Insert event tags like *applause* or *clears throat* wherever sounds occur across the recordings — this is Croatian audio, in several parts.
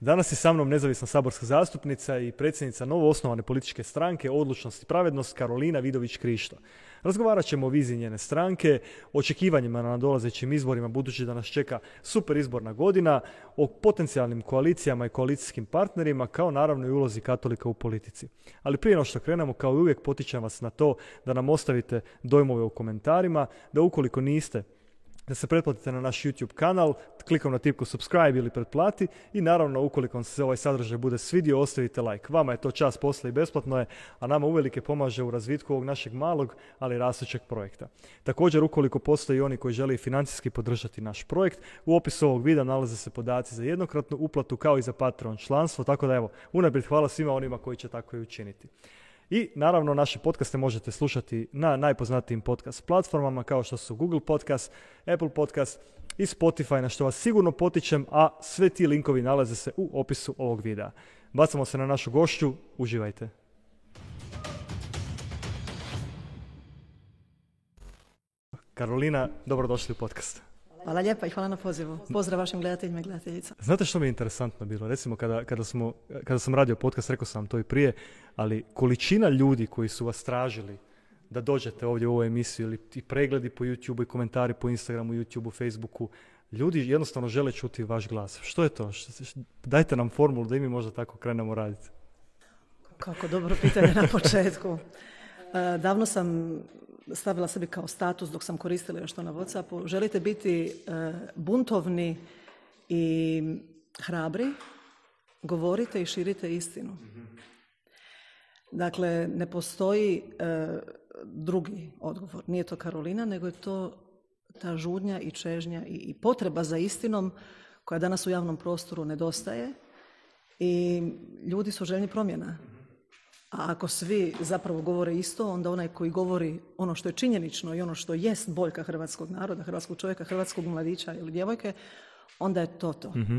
Danas je sa mnom nezavisna saborska zastupnica i predsjednica novo osnovane političke stranke Odlučnost i pravednost Karolina Vidović Krišto. Razgovarat ćemo o viziji njene stranke, očekivanjima na nadolazećim izborima budući da nas čeka super izborna godina, o potencijalnim koalicijama i koalicijskim partnerima kao naravno i ulozi katolika u politici. Ali prije no što krenemo, kao i uvijek potičem vas na to da nam ostavite dojmove u komentarima, da ukoliko niste da se pretplatite na naš YouTube kanal, klikom na tipku subscribe ili pretplati i naravno ukoliko vam se ovaj sadržaj bude svidio, ostavite like. Vama je to čas posla i besplatno je, a nama uvelike pomaže u razvitku ovog našeg malog, ali rastućeg projekta. Također, ukoliko postoji oni koji žele financijski podržati naš projekt, u opisu ovog videa nalaze se podaci za jednokratnu uplatu kao i za Patreon članstvo, tako da evo, unaprijed hvala svima onima koji će tako i učiniti. I naravno naše podcaste možete slušati na najpoznatijim podcast platformama kao što su Google Podcast, Apple Podcast i Spotify na što vas sigurno potičem, a sve ti linkovi nalaze se u opisu ovog videa. Bacamo se na našu gošću, uživajte. Karolina, dobrodošli u podcast. Hvala lijepa i hvala na pozivu. Pozdrav vašim gledateljima i gledateljicama. Znate što mi je interesantno bilo? Recimo kada, kada, smo, kada sam radio podcast, rekao sam to i prije, ali količina ljudi koji su vas tražili da dođete ovdje u ovu emisiju ili i pregledi po YouTube i komentari po Instagramu, YouTubeu, Facebooku, ljudi jednostavno žele čuti vaš glas. Što je to? Dajte nam formulu da i mi možda tako krenemo raditi. Kako dobro pitanje na početku. E, davno sam stavila sebi kao status dok sam koristila još to na Whatsappu. Želite biti e, buntovni i hrabri, govorite i širite istinu. Dakle, ne postoji e, drugi odgovor. Nije to Karolina, nego je to ta žudnja i čežnja i, i potreba za istinom koja danas u javnom prostoru nedostaje i ljudi su željni promjena. A ako svi zapravo govore isto, onda onaj koji govori ono što je činjenično i ono što jest boljka hrvatskog naroda, hrvatskog čovjeka, hrvatskog mladića ili djevojke, onda je to to. Mhm.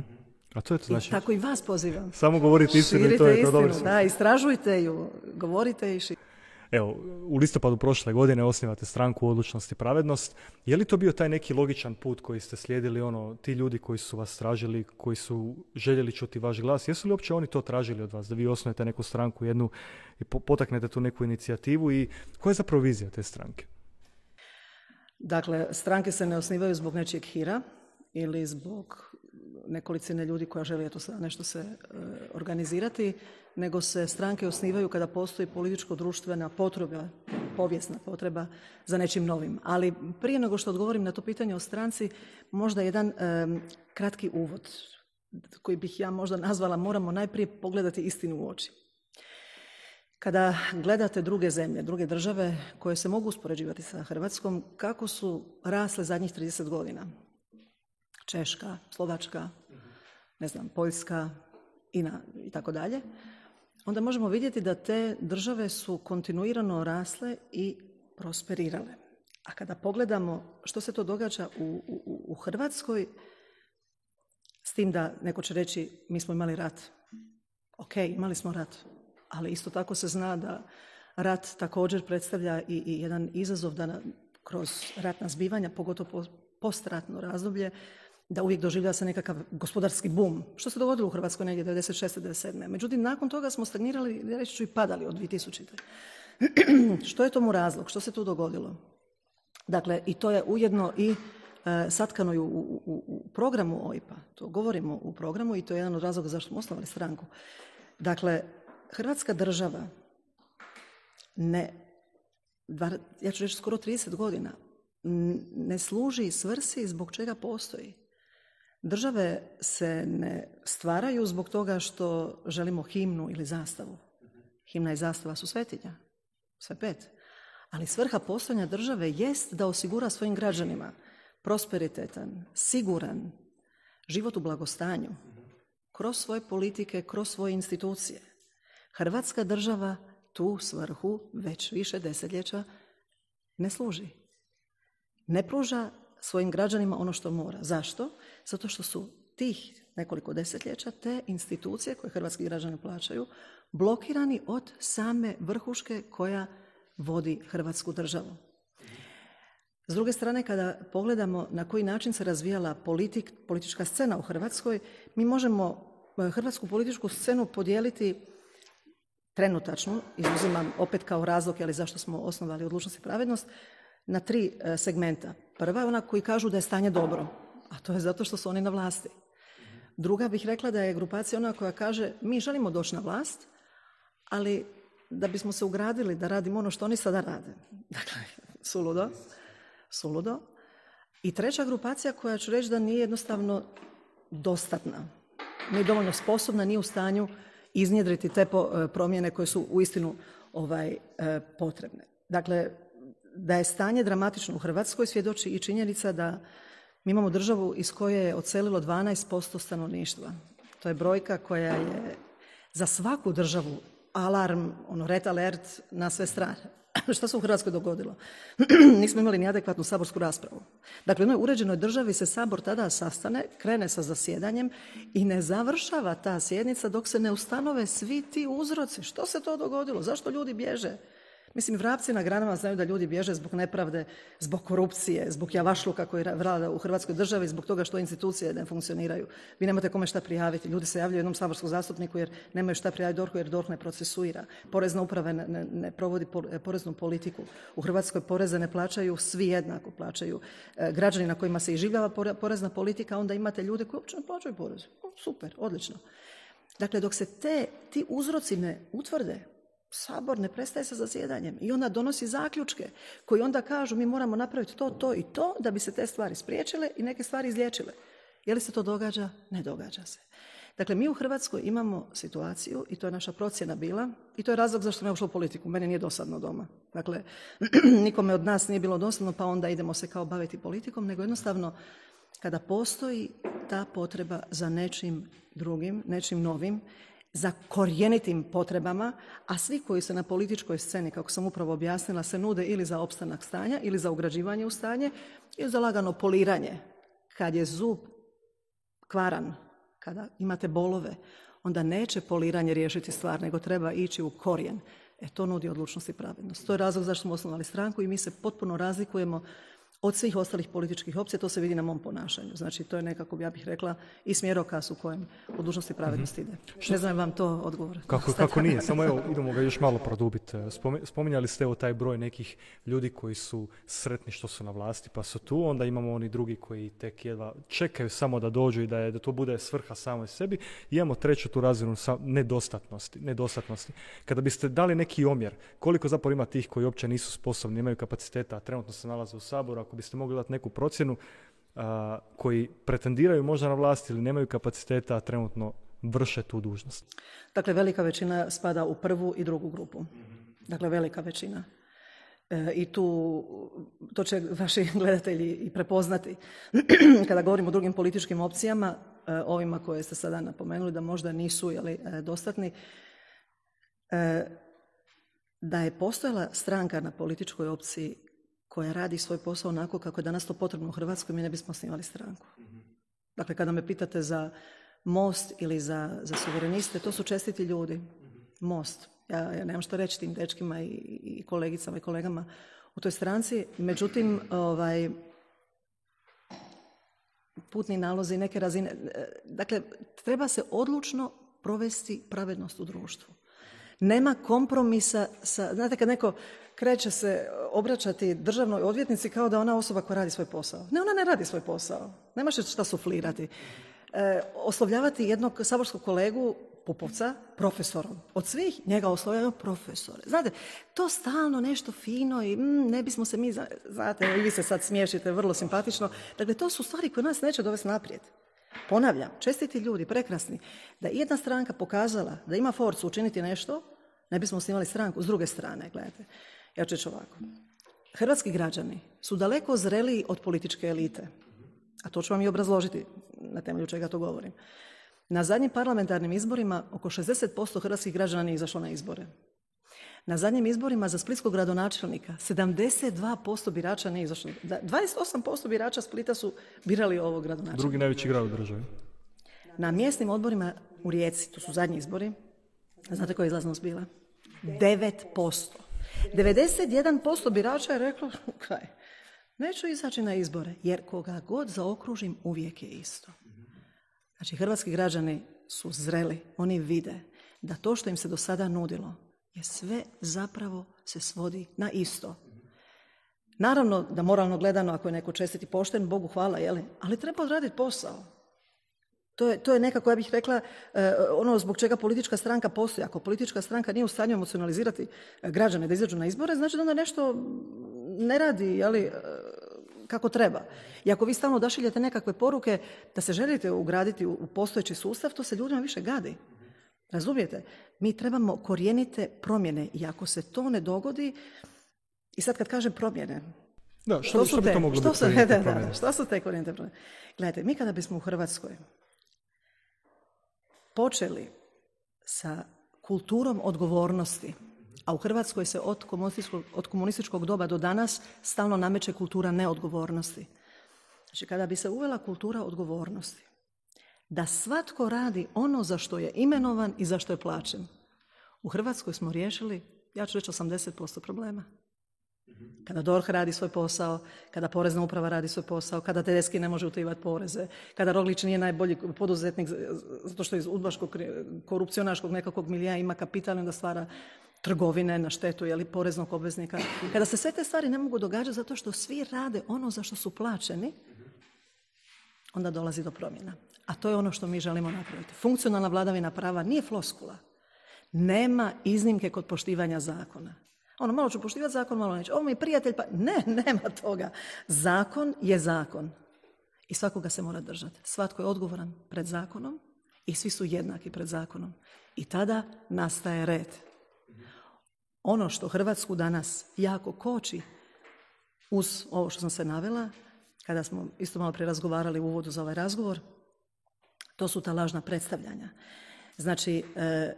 A to je to znači? I tako i vas pozivam. Samo govorite istinu i to je to dobro. Da, istražujte ju, govorite i širite. Evo, u listopadu prošle godine osnivate stranku Odlučnost i pravednost. Je li to bio taj neki logičan put koji ste slijedili, ono, ti ljudi koji su vas tražili, koji su željeli čuti vaš glas, jesu li uopće oni to tražili od vas, da vi osnujete neku stranku jednu i potaknete tu neku inicijativu i koja je zapravo vizija te stranke? Dakle, stranke se ne osnivaju zbog nečijeg hira ili zbog nekolicine ljudi koja želi eto nešto se e, organizirati, nego se stranke osnivaju kada postoji političko-društvena potreba, povijesna potreba za nečim novim. Ali prije nego što odgovorim na to pitanje o stranci, možda jedan e, kratki uvod koji bih ja možda nazvala moramo najprije pogledati istinu u oči. Kada gledate druge zemlje, druge države koje se mogu uspoređivati sa Hrvatskom, kako su rasle zadnjih 30 godina? Češka, Slovačka, ne znam, Poljska i, tako dalje, onda možemo vidjeti da te države su kontinuirano rasle i prosperirale. A kada pogledamo što se to događa u, u, u Hrvatskoj, s tim da neko će reći mi smo imali rat. Ok, imali smo rat, ali isto tako se zna da rat također predstavlja i, i jedan izazov da kroz ratna zbivanja, pogotovo postratno razdoblje, da uvijek doživlja se nekakav gospodarski bum, što se dogodilo u Hrvatskoj negdje 96. 97. Međutim, nakon toga smo stagnirali, reći ću i padali od 2000. *clears throat* što je tomu razlog? Što se tu dogodilo? Dakle, i to je ujedno i e, satkano u, u, u programu OIPA. To govorimo u programu i to je jedan od razloga zašto smo osnovali stranku. Dakle, Hrvatska država ne, ja ću reći skoro 30 godina, ne služi svrsi zbog čega postoji. Države se ne stvaraju zbog toga što želimo himnu ili zastavu. Himna i zastava su svetinja, sve pet. Ali svrha postojanja države jest da osigura svojim građanima prosperitetan, siguran život u blagostanju, kroz svoje politike, kroz svoje institucije. Hrvatska država tu svrhu već više desetljeća ne služi. Ne pruža svojim građanima ono što mora. Zašto? Zato što su tih nekoliko desetljeća te institucije koje hrvatski građani plaćaju blokirani od same vrhuške koja vodi hrvatsku državu. S druge strane, kada pogledamo na koji način se razvijala politik, politička scena u Hrvatskoj, mi možemo hrvatsku političku scenu podijeliti trenutačnu, izuzimam opet kao razlog, ali zašto smo osnovali odlučnost i pravednost, na tri e, segmenta. Prva je ona koji kažu da je stanje dobro, a to je zato što su oni na vlasti. Druga bih rekla da je grupacija ona koja kaže mi želimo doći na vlast, ali da bismo se ugradili da radimo ono što oni sada rade. *laughs* Dakle, suludo. Suludo. I treća grupacija koja ću reći da nije jednostavno dostatna. Nije dovoljno sposobna, nije u stanju iznjedriti te e, promjene koje su uistinu ovaj, e, potrebne. Dakle, da je stanje dramatično u Hrvatskoj svjedoči i činjenica da mi imamo državu iz koje je odselilo 12% stanovništva. To je brojka koja je za svaku državu alarm, ono red alert na sve strane. *clears throat* Što se u Hrvatskoj dogodilo? *clears throat* Nismo imali ni adekvatnu saborsku raspravu. Dakle, u jednoj uređenoj državi se sabor tada sastane, krene sa zasjedanjem i ne završava ta sjednica dok se ne ustanove svi ti uzroci. Što se to dogodilo? Zašto ljudi bježe? Mislim, vrapci na granama znaju da ljudi bježe zbog nepravde, zbog korupcije, zbog javašluka koji vlada u Hrvatskoj državi, zbog toga što institucije ne funkcioniraju. Vi nemate kome šta prijaviti. Ljudi se javljaju jednom saborskom zastupniku jer nemaju šta prijaviti DORH-u jer DORH ne procesuira. Porezna uprava ne, ne, provodi poreznu politiku. U Hrvatskoj poreze ne plaćaju svi jednako. Plaćaju e, građani na kojima se iživljava porezna politika, onda imate ljude koji uopće ne plaćaju porez. Super, odlično. Dakle, dok se te, ti uzroci ne utvrde, Sabor ne prestaje sa zasjedanjem i onda donosi zaključke koji onda kažu mi moramo napraviti to, to i to da bi se te stvari spriječile i neke stvari izliječile. Je li se to događa? Ne događa se. Dakle, mi u Hrvatskoj imamo situaciju, i to je naša procjena bila, i to je razlog zašto ja ušla u politiku. Meni nije dosadno doma. Dakle, *clears throat* nikome od nas nije bilo dosadno, pa onda idemo se kao baviti politikom, nego jednostavno kada postoji ta potreba za nečim drugim, nečim novim, za korjenitim potrebama, a svi koji se na političkoj sceni, kako sam upravo objasnila, se nude ili za opstanak stanja, ili za ugrađivanje u stanje, ili za lagano poliranje. Kad je zub kvaran, kada imate bolove, onda neće poliranje riješiti stvar, nego treba ići u korijen. E to nudi odlučnost i pravednost. To je razlog zašto smo osnovali stranku i mi se potpuno razlikujemo od svih ostalih političkih opcija, to se vidi na mom ponašanju. Znači, to je nekako, ja bih rekla, i smjerokaz u kojem u dužnosti pravednosti ide. Ne znam vam to odgovor. Kako, kako nije, samo evo, idemo ga još malo produbiti. Spominjali ste evo taj broj nekih ljudi koji su sretni što su na vlasti, pa su tu, onda imamo oni drugi koji tek jedva čekaju samo da dođu i da, je, da to bude svrha samoj sebi. I imamo treću tu razinu nedostatnosti, nedostatnosti. Kada biste dali neki omjer, koliko zapravo ima tih koji uopće nisu sposobni, nemaju kapaciteta, a trenutno se nalaze u Saboru, ako biste mogli dati neku procjenu koji pretendiraju možda na vlast ili nemaju kapaciteta, a trenutno vrše tu dužnost? Dakle, velika većina spada u prvu i drugu grupu. Dakle, velika većina. E, I tu, to će vaši *laughs* gledatelji i prepoznati. *clears throat* Kada govorimo o drugim političkim opcijama, e, ovima koje ste sada napomenuli da možda nisu jeli, e, dostatni, da je postojala stranka na političkoj opciji koja radi svoj posao onako kako je danas to potrebno u Hrvatskoj, mi ne bismo osnivali stranku. Dakle, kada me pitate za most ili za, za suvereniste, to su čestiti ljudi. Most. Ja, ja nemam što reći tim dečkima i, i kolegicama i kolegama u toj stranci. Međutim, ovaj, putni nalozi neke razine. Dakle, treba se odlučno provesti pravednost u društvu. Nema kompromisa sa, znate kad neko kreće se obraćati državnoj odvjetnici kao da ona osoba koja radi svoj posao. Ne, ona ne radi svoj posao. Nema se šta suflirati. E, oslovljavati jednog saborskog kolegu Pupovca profesorom. Od svih njega oslovljaju profesore. Znate, to stalno nešto fino i mm, ne bismo se mi, znate, i vi se sad smiješite vrlo simpatično. Dakle, to su stvari koje nas neće dovesti naprijed. Ponavljam, čestiti ljudi, prekrasni, da jedna stranka pokazala da ima forcu učiniti nešto, ne bismo osnivali stranku. S druge strane, gledajte, ja ću ovako. Hrvatski građani su daleko zreliji od političke elite. A to ću vam i obrazložiti na temelju čega to govorim. Na zadnjim parlamentarnim izborima oko 60% hrvatskih građana nije izašlo na izbore. Na zadnjim izborima za splitskog gradonačelnika 72% birača nije izašlo. 28% birača Splita su birali ovog gradonačelnika. Drugi najveći grad u državi. Na mjesnim odborima u Rijeci, to su zadnji izbori, znate koja je izlaznost bila? 9%. 91% birača je reklo, kaj, neću izaći na izbore, jer koga god zaokružim uvijek je isto. Znači, hrvatski građani su zreli, oni vide da to što im se do sada nudilo je sve zapravo se svodi na isto. Naravno da moralno gledano, ako je neko čestit i pošten, Bogu hvala, jeli? ali treba odraditi posao. To je, to je nekako, ja bih rekla, e, ono zbog čega politička stranka postoji. Ako politička stranka nije u stanju emocionalizirati e, građane da izađu na izbore, znači da onda nešto ne radi jeli, e, kako treba. I ako vi stalno odašiljete nekakve poruke da se želite ugraditi u postojeći sustav, to se ljudima više gadi. Razumijete? Mi trebamo korijenite promjene i ako se to ne dogodi, i sad kad kažem promjene, da, što, što, bi to moglo što biti su, *laughs* da, da, što su te korijenite promjene? Gledajte, mi kada bismo u Hrvatskoj počeli sa kulturom odgovornosti, a u Hrvatskoj se od komunističkog, od komunističkog doba do danas stalno nameće kultura neodgovornosti. Znači, kada bi se uvela kultura odgovornosti, da svatko radi ono za što je imenovan i za što je plaćen. U Hrvatskoj smo riješili, ja ću reći, 80% problema. Kada DORH radi svoj posao, kada porezna uprava radi svoj posao, kada Tedeski ne može utajivati poreze, kada Roglić nije najbolji poduzetnik zato što iz udbaškog korupcionaškog nekakvog milija ima kapital i onda stvara trgovine na štetu jeli, poreznog obveznika. Kada se sve te stvari ne mogu događati zato što svi rade ono za što su plaćeni, onda dolazi do promjena. A to je ono što mi želimo napraviti. Funkcionalna vladavina prava nije floskula. Nema iznimke kod poštivanja zakona. Ono, malo ću poštivati zakon, malo neću. Ovo mi je prijatelj, pa ne, *laughs* nema toga. Zakon je zakon. I svakoga se mora držati. Svatko je odgovoran pred zakonom i svi su jednaki pred zakonom. I tada nastaje red. Ono što Hrvatsku danas jako koči uz ovo što sam se navela, kada smo isto malo prije razgovarali u uvodu za ovaj razgovor, to su ta lažna predstavljanja. Znači, e,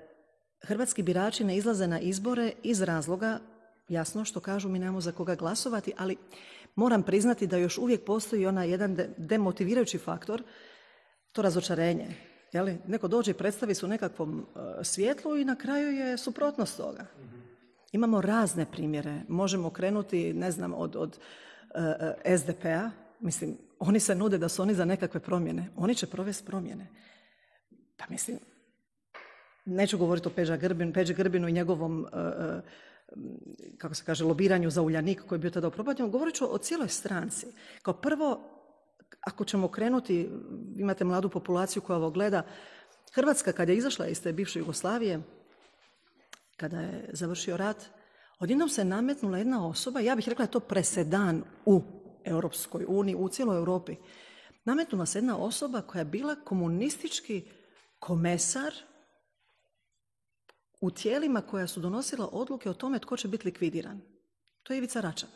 hrvatski birači ne izlaze na izbore iz razloga, jasno što kažu mi nemamo za koga glasovati, ali moram priznati da još uvijek postoji onaj jedan demotivirajući faktor, to razočarenje. Jeli? Neko dođe i predstavi se u nekakvom e, svjetlu i na kraju je suprotnost toga. Imamo razne primjere. Možemo krenuti, ne znam, od, od e, e, SDP-a. Mislim, oni se nude da su oni za nekakve promjene. Oni će provesti promjene. Pa mislim, neću govoriti o Peđa Grbinu, Peđa Grbinu i njegovom, e, kako se kaže, lobiranju za Uljanik koji je bio tada u Govorit ću o cijeloj stranci. Kao prvo, ako ćemo krenuti, imate mladu populaciju koja ovo gleda, Hrvatska kad je izašla iz te bivše Jugoslavije, kada je završio rat, odjednom se nametnula jedna osoba, ja bih rekla je to presedan u Europskoj uniji, u cijeloj Europi. Nametnula se jedna osoba koja je bila komunistički komesar u tijelima koja su donosila odluke o tome tko će biti likvidiran. To je Ivica Račan.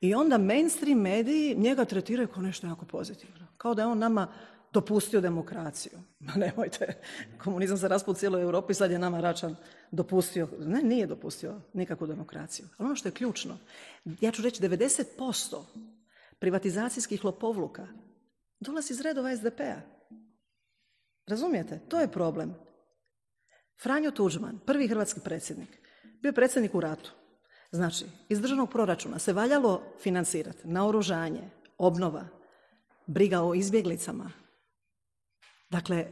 I onda mainstream mediji njega tretiraju kao nešto jako pozitivno. Kao da je on nama dopustio demokraciju. *laughs* Ma nemojte, komunizam se raspao u cijeloj Europi, sad je nama Račan dopustio, ne, nije dopustio nikakvu demokraciju. Ali ono što je ključno, ja ću reći 90% privatizacijskih lopovluka dolazi iz redova SDP-a. Razumijete? To je problem. Franjo Tuđman, prvi hrvatski predsjednik, bio je predsjednik u ratu. Znači, iz državnog proračuna se valjalo financirati naoružanje, obnova, briga o izbjeglicama, Dakle,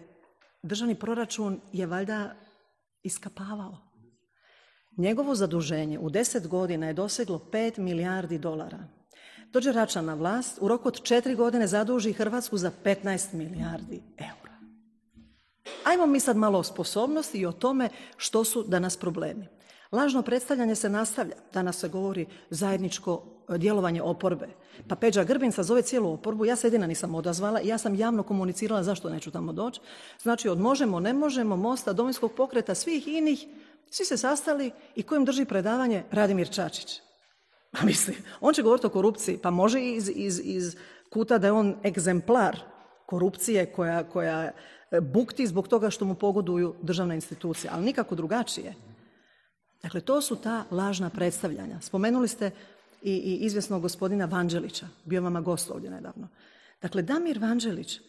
državni proračun je valjda iskapavao. Njegovo zaduženje u deset godina je doseglo pet milijardi dolara. Dođe Račan na vlast, u roku od četiri godine zaduži Hrvatsku za 15 milijardi eura. Ajmo mi sad malo o sposobnosti i o tome što su danas problemi. Lažno predstavljanje se nastavlja. Danas se govori zajedničko e, djelovanje oporbe. Pa Peđa Grbin zove cijelu oporbu, ja se jedina nisam odazvala ja sam javno komunicirala zašto neću tamo doći. Znači od možemo, ne možemo, mosta, domovinskog pokreta, svih inih, svi se sastali i kojim drži predavanje Radimir Čačić. Pa mislim, on će govoriti o korupciji, pa može iz, iz, iz kuta da je on egzemplar korupcije koja, koja bukti zbog toga što mu pogoduju državne institucije, ali nikako drugačije. Dakle, to su ta lažna predstavljanja. Spomenuli ste i, i izvjesnog gospodina Vanđelića, bio vama gost ovdje nedavno. Dakle, Damir Vanđelić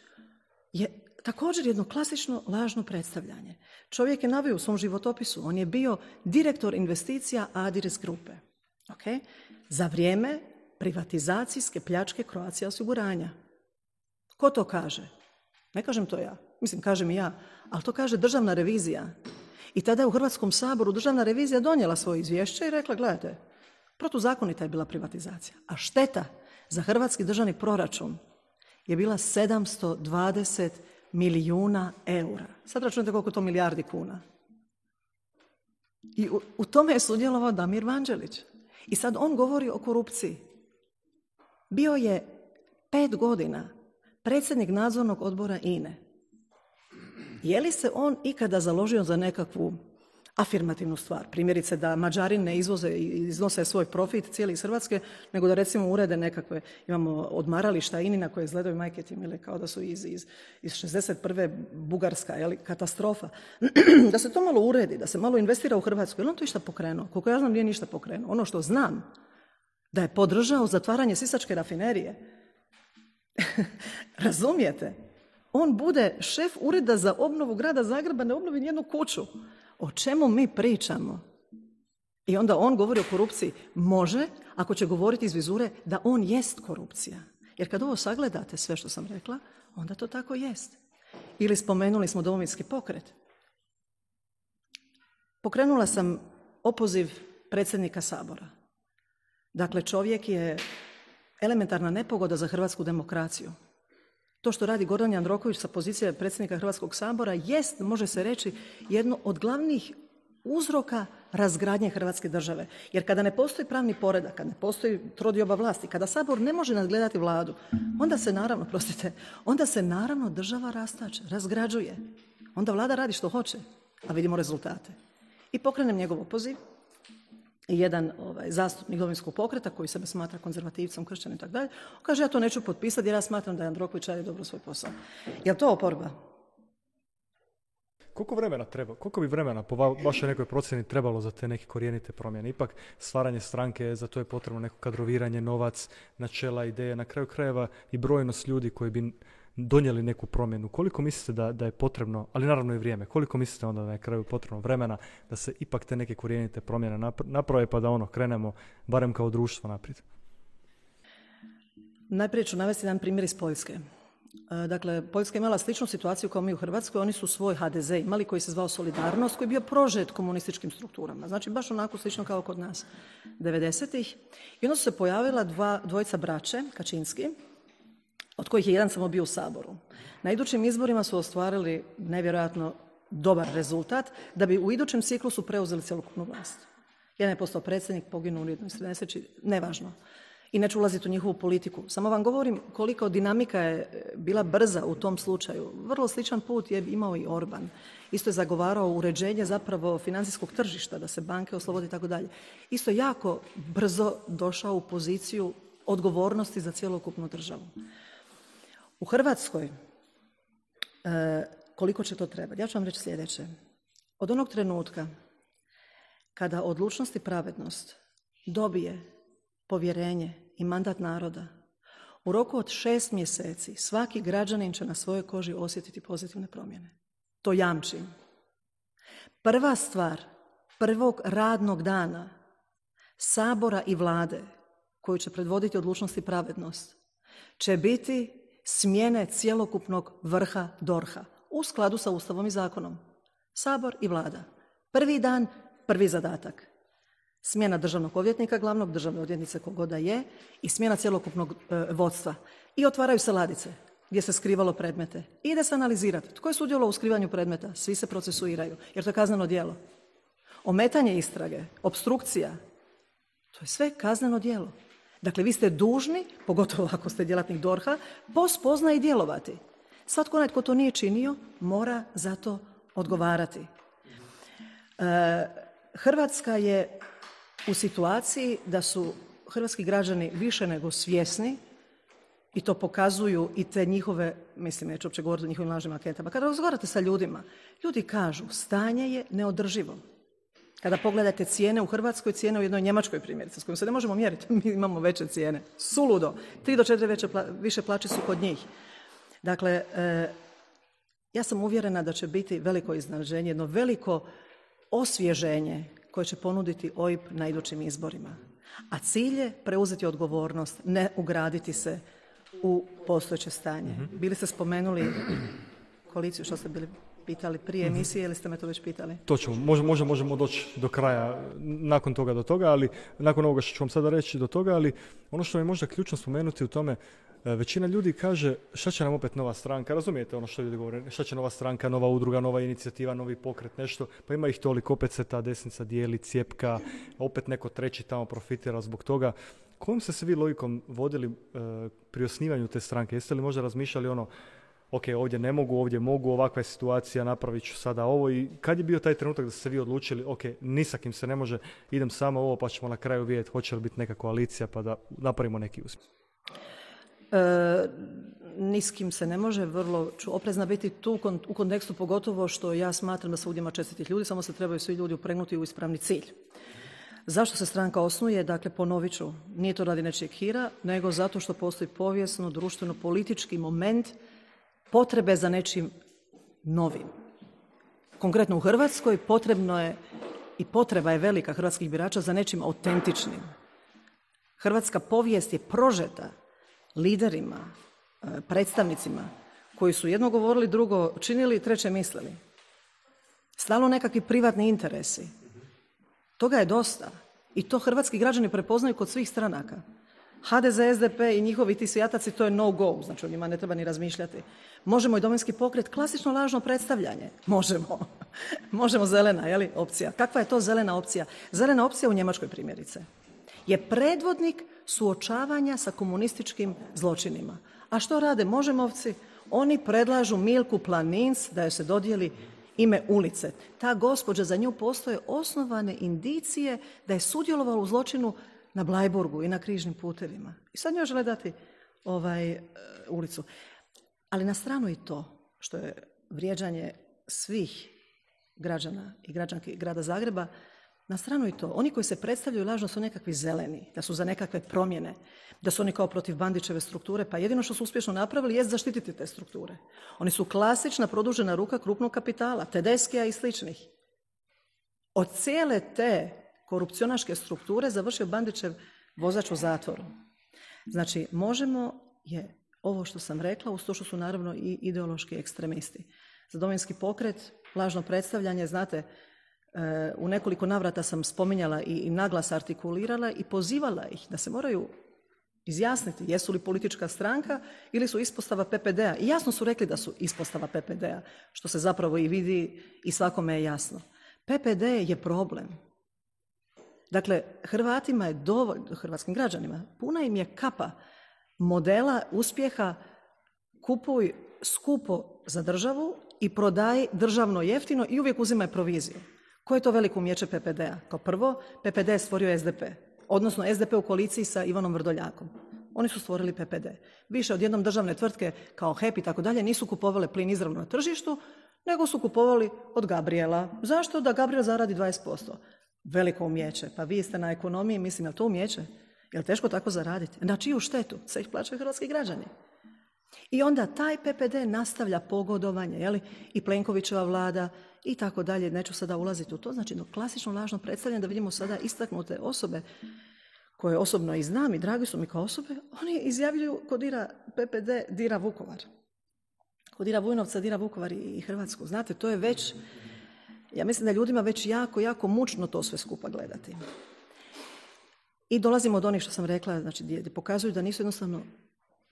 je također jedno klasično lažno predstavljanje. Čovjek je navio u svom životopisu, on je bio direktor investicija Adires grupe. Okay? Za vrijeme privatizacijske pljačke Croacija osiguranja. Ko to kaže? Ne kažem to ja. Mislim, kažem i ja, ali to kaže državna revizija. I tada je u Hrvatskom saboru državna revizija donijela svoje izvješće i rekla, gledajte, protuzakonita je bila privatizacija. A šteta za hrvatski državni proračun je bila 720 milijuna eura. Sad računate koliko to milijardi kuna. I u, tome je sudjelovao Damir Vanđelić. I sad on govori o korupciji. Bio je pet godina predsjednik nadzornog odbora INE. Je li se on ikada založio za nekakvu afirmativnu stvar. Primjerice da Mađari ne izvoze i iznose svoj profit cijeli iz Hrvatske, nego da recimo urede nekakve, imamo odmarališta inina koje izgledaju majke tim ili kao da su iz, iz, iz 61. Bugarska, jeli, katastrofa. *clears throat* da se to malo uredi, da se malo investira u Hrvatsku. Je on to išta pokrenuo? Koliko ja znam nije ništa pokrenuo. Ono što znam, da je podržao zatvaranje Sisačke rafinerije. *laughs* Razumijete? On bude šef ureda za obnovu grada Zagreba, ne obnovi nijednu kuću. O čemu mi pričamo? I onda on govori o korupciji. Može, ako će govoriti iz vizure, da on jest korupcija. Jer kad ovo sagledate, sve što sam rekla, onda to tako jest. Ili spomenuli smo domovinski pokret. Pokrenula sam opoziv predsjednika Sabora. Dakle, čovjek je elementarna nepogoda za hrvatsku demokraciju. To što radi Gordan Jandroković sa pozicije predsjednika Hrvatskog sabora jest, može se reći, jedno od glavnih uzroka razgradnje Hrvatske države. Jer kada ne postoji pravni poredak, kada ne postoji trodioba vlasti, kada Sabor ne može nadgledati vladu, onda se naravno, *laughs* prostite, onda se naravno država rastače, razgrađuje. Onda vlada radi što hoće, a vidimo rezultate. I pokrenem njegov opoziv, jedan ovaj, zastupnik Domovinskog pokreta koji sebe smatra konzervativcom, kršćanom i tako dalje, kaže ja to neću potpisati jer ja smatram da je Androković radi dobro svoj posao. Je to oporba? Koliko vremena treba, koliko bi vremena po vašoj nekoj procjeni trebalo za te neke korijenite promjene? Ipak stvaranje stranke, za to je potrebno neko kadroviranje, novac, načela, ideje, na kraju krajeva i brojnost ljudi koji bi donijeli neku promjenu, koliko mislite da, da je potrebno, ali naravno i vrijeme, koliko mislite onda da je kraju potrebno vremena da se ipak te neke korijenite promjene naprave pa da ono krenemo barem kao društvo naprijed? Najprije ću navesti jedan primjer iz Poljske. E, dakle, Poljska je imala sličnu situaciju kao mi u Hrvatskoj. Oni su svoj HDZ imali koji se zvao Solidarnost, koji je bio prožet komunističkim strukturama. Znači, baš onako slično kao kod nas 90-ih. I onda su se pojavila dva, dvojica braće, Kačinski, od kojih je jedan samo bio u Saboru. Na idućim izborima su ostvarili nevjerojatno dobar rezultat da bi u idućem ciklusu preuzeli cjelokupnu vlast. Jedan je postao predsjednik, poginuo u jednoj nesreći, nevažno. I neću ulaziti u njihovu politiku. Samo vam govorim koliko dinamika je bila brza u tom slučaju. Vrlo sličan put je imao i Orban. Isto je zagovarao uređenje zapravo financijskog tržišta, da se banke oslobodi i tako dalje. Isto je jako brzo došao u poziciju odgovornosti za cjelokupnu državu. U Hrvatskoj, e, koliko će to trebati? Ja ću vam reći sljedeće. Od onog trenutka kada odlučnost i pravednost dobije povjerenje i mandat naroda, u roku od šest mjeseci svaki građanin će na svojoj koži osjetiti pozitivne promjene. To jamčim. Prva stvar prvog radnog dana Sabora i vlade koju će predvoditi odlučnost i pravednost će biti smjene cjelokupnog vrha DORHA u skladu sa Ustavom i zakonom. Sabor i vlada. Prvi dan, prvi zadatak. Smjena državnog odvjetnika, glavnog državne odvjetnice kogoda je i smjena cjelokupnog e, vodstva. I otvaraju se ladice gdje se skrivalo predmete. Ide se analizirati. Tko je sudjelovao u skrivanju predmeta? Svi se procesuiraju, jer to je kazneno djelo. Ometanje istrage, obstrukcija, to je sve kazneno djelo. Dakle, vi ste dužni, pogotovo ako ste djelatnik DORHA, po i djelovati. Svatko onaj tko to nije činio, mora za to odgovarati. E, Hrvatska je u situaciji da su hrvatski građani više nego svjesni i to pokazuju i te njihove, mislim, neću uopće govoriti o njihovim lažnim anketama. Kada razgovarate sa ljudima, ljudi kažu, stanje je neodrživo. Kada pogledate cijene u Hrvatskoj, cijene u jednoj Njemačkoj primjerice, s kojom se ne možemo mjeriti, *laughs* mi imamo veće cijene. Suludo. Tri do četiri veće, više plaće su kod njih. Dakle, e, ja sam uvjerena da će biti veliko iznenađenje, jedno veliko osvježenje koje će ponuditi OIB na idućim izborima. A cilj je preuzeti odgovornost, ne ugraditi se u postojeće stanje. Bili ste spomenuli koaliciju, što ste bili pitali prije mhm. emisije ili ste me to već pitali? To ćemo, možemo, možemo doći do kraja, nakon toga do toga, ali nakon ovoga što ću vam sada reći do toga, ali ono što je možda ključno spomenuti u tome, e, većina ljudi kaže šta će nam opet nova stranka, razumijete ono što ljudi govore, šta će nova stranka, nova udruga, nova inicijativa, novi pokret, nešto, pa ima ih toliko, opet se ta desnica dijeli, cijepka, opet neko treći tamo profitira zbog toga. Kojom ste se vi logikom vodili uh, pri osnivanju te stranke? Jeste li možda razmišljali ono, ok, ovdje ne mogu, ovdje mogu, ovakva je situacija, napravit ću sada ovo i kad je bio taj trenutak da ste vi odlučili, ok, ni sa kim se ne može, idem samo ovo pa ćemo na kraju vidjeti hoće li biti neka koalicija pa da napravimo neki uspjeh? E, ni s kim se ne može, vrlo ću oprezna biti tu u kontekstu pogotovo što ja smatram da se ovdje ima čestitih ljudi, samo se trebaju svi ljudi upregnuti u ispravni cilj. Zašto se stranka osnuje? Dakle, ponovit ću, nije to radi nečijeg hira, nego zato što postoji povijesno, društveno, politički moment potrebe za nečim novim. Konkretno u Hrvatskoj potrebno je i potreba je velika hrvatskih birača za nečim autentičnim. Hrvatska povijest je prožeta liderima, e, predstavnicima koji su jedno govorili, drugo činili, treće mislili. Stalno nekakvi privatni interesi. Toga je dosta. I to hrvatski građani prepoznaju kod svih stranaka. HDZ, SDP i njihovi ti svijataci, to je no go, znači o njima ne treba ni razmišljati. Možemo i domovinski pokret, klasično lažno predstavljanje. Možemo. *laughs* Možemo zelena, je li, opcija. Kakva je to zelena opcija? Zelena opcija u Njemačkoj primjerice je predvodnik suočavanja sa komunističkim zločinima. A što rade možemovci? Oni predlažu Milku Planins da joj se dodijeli ime ulice. Ta gospođa, za nju postoje osnovane indicije da je sudjelovala u zločinu na Blajburgu i na križnim putevima. I sad njoj žele dati ovaj, e, ulicu. Ali na stranu i to što je vrijeđanje svih građana i građanki grada Zagreba, na stranu i to. Oni koji se predstavljaju lažno su nekakvi zeleni, da su za nekakve promjene, da su oni kao protiv Bandićeve strukture, pa jedino što su uspješno napravili je zaštititi te strukture. Oni su klasična produžena ruka krupnog kapitala, Tedeskija i sličnih. Od cijele te korupcionaške strukture završio Bandićev vozač u zatvoru. Znači, možemo je ovo što sam rekla, uz to što su naravno i ideološki ekstremisti. Za domovinski pokret, lažno predstavljanje, znate, e, u nekoliko navrata sam spominjala i naglas artikulirala i pozivala ih da se moraju izjasniti jesu li politička stranka ili su ispostava PPD-a. I jasno su rekli da su ispostava PPD-a, što se zapravo i vidi i svakome je jasno. PPD je problem. Dakle, Hrvatima je dovoljno, hrvatskim građanima, puna im je kapa modela uspjeha kupuj skupo za državu i prodaj državno jeftino i uvijek uzimaj proviziju. Koje je to veliko umjeće PPD-a? Kao prvo, PPD je stvorio SDP, odnosno SDP u koaliciji sa Ivanom Vrdoljakom. Oni su stvorili PPD. Više od jednom državne tvrtke kao HEP i tako dalje nisu kupovale plin izravno na tržištu, nego su kupovali od Gabriela. Zašto? Da Gabriel zaradi 20% veliko umjeće. Pa vi ste na ekonomiji, mislim, je to umjeće? Je li teško tako zaraditi? Na čiju štetu? Sve ih plaćaju hrvatski građani. I onda taj PPD nastavlja pogodovanje, je li? I Plenkovićeva vlada i tako dalje. Neću sada ulaziti u to. Znači, no, klasično lažno predstavljanje da vidimo sada istaknute osobe koje osobno i znam i dragi su mi kao osobe, oni izjavljuju kod dira PPD, dira Vukovar. Kod dira Vujnovca, dira Vukovar i Hrvatsku. Znate, to je već ja mislim da je ljudima već jako, jako mučno to sve skupa gledati. I dolazimo do onih što sam rekla, znači gdje pokazuju da nisu jednostavno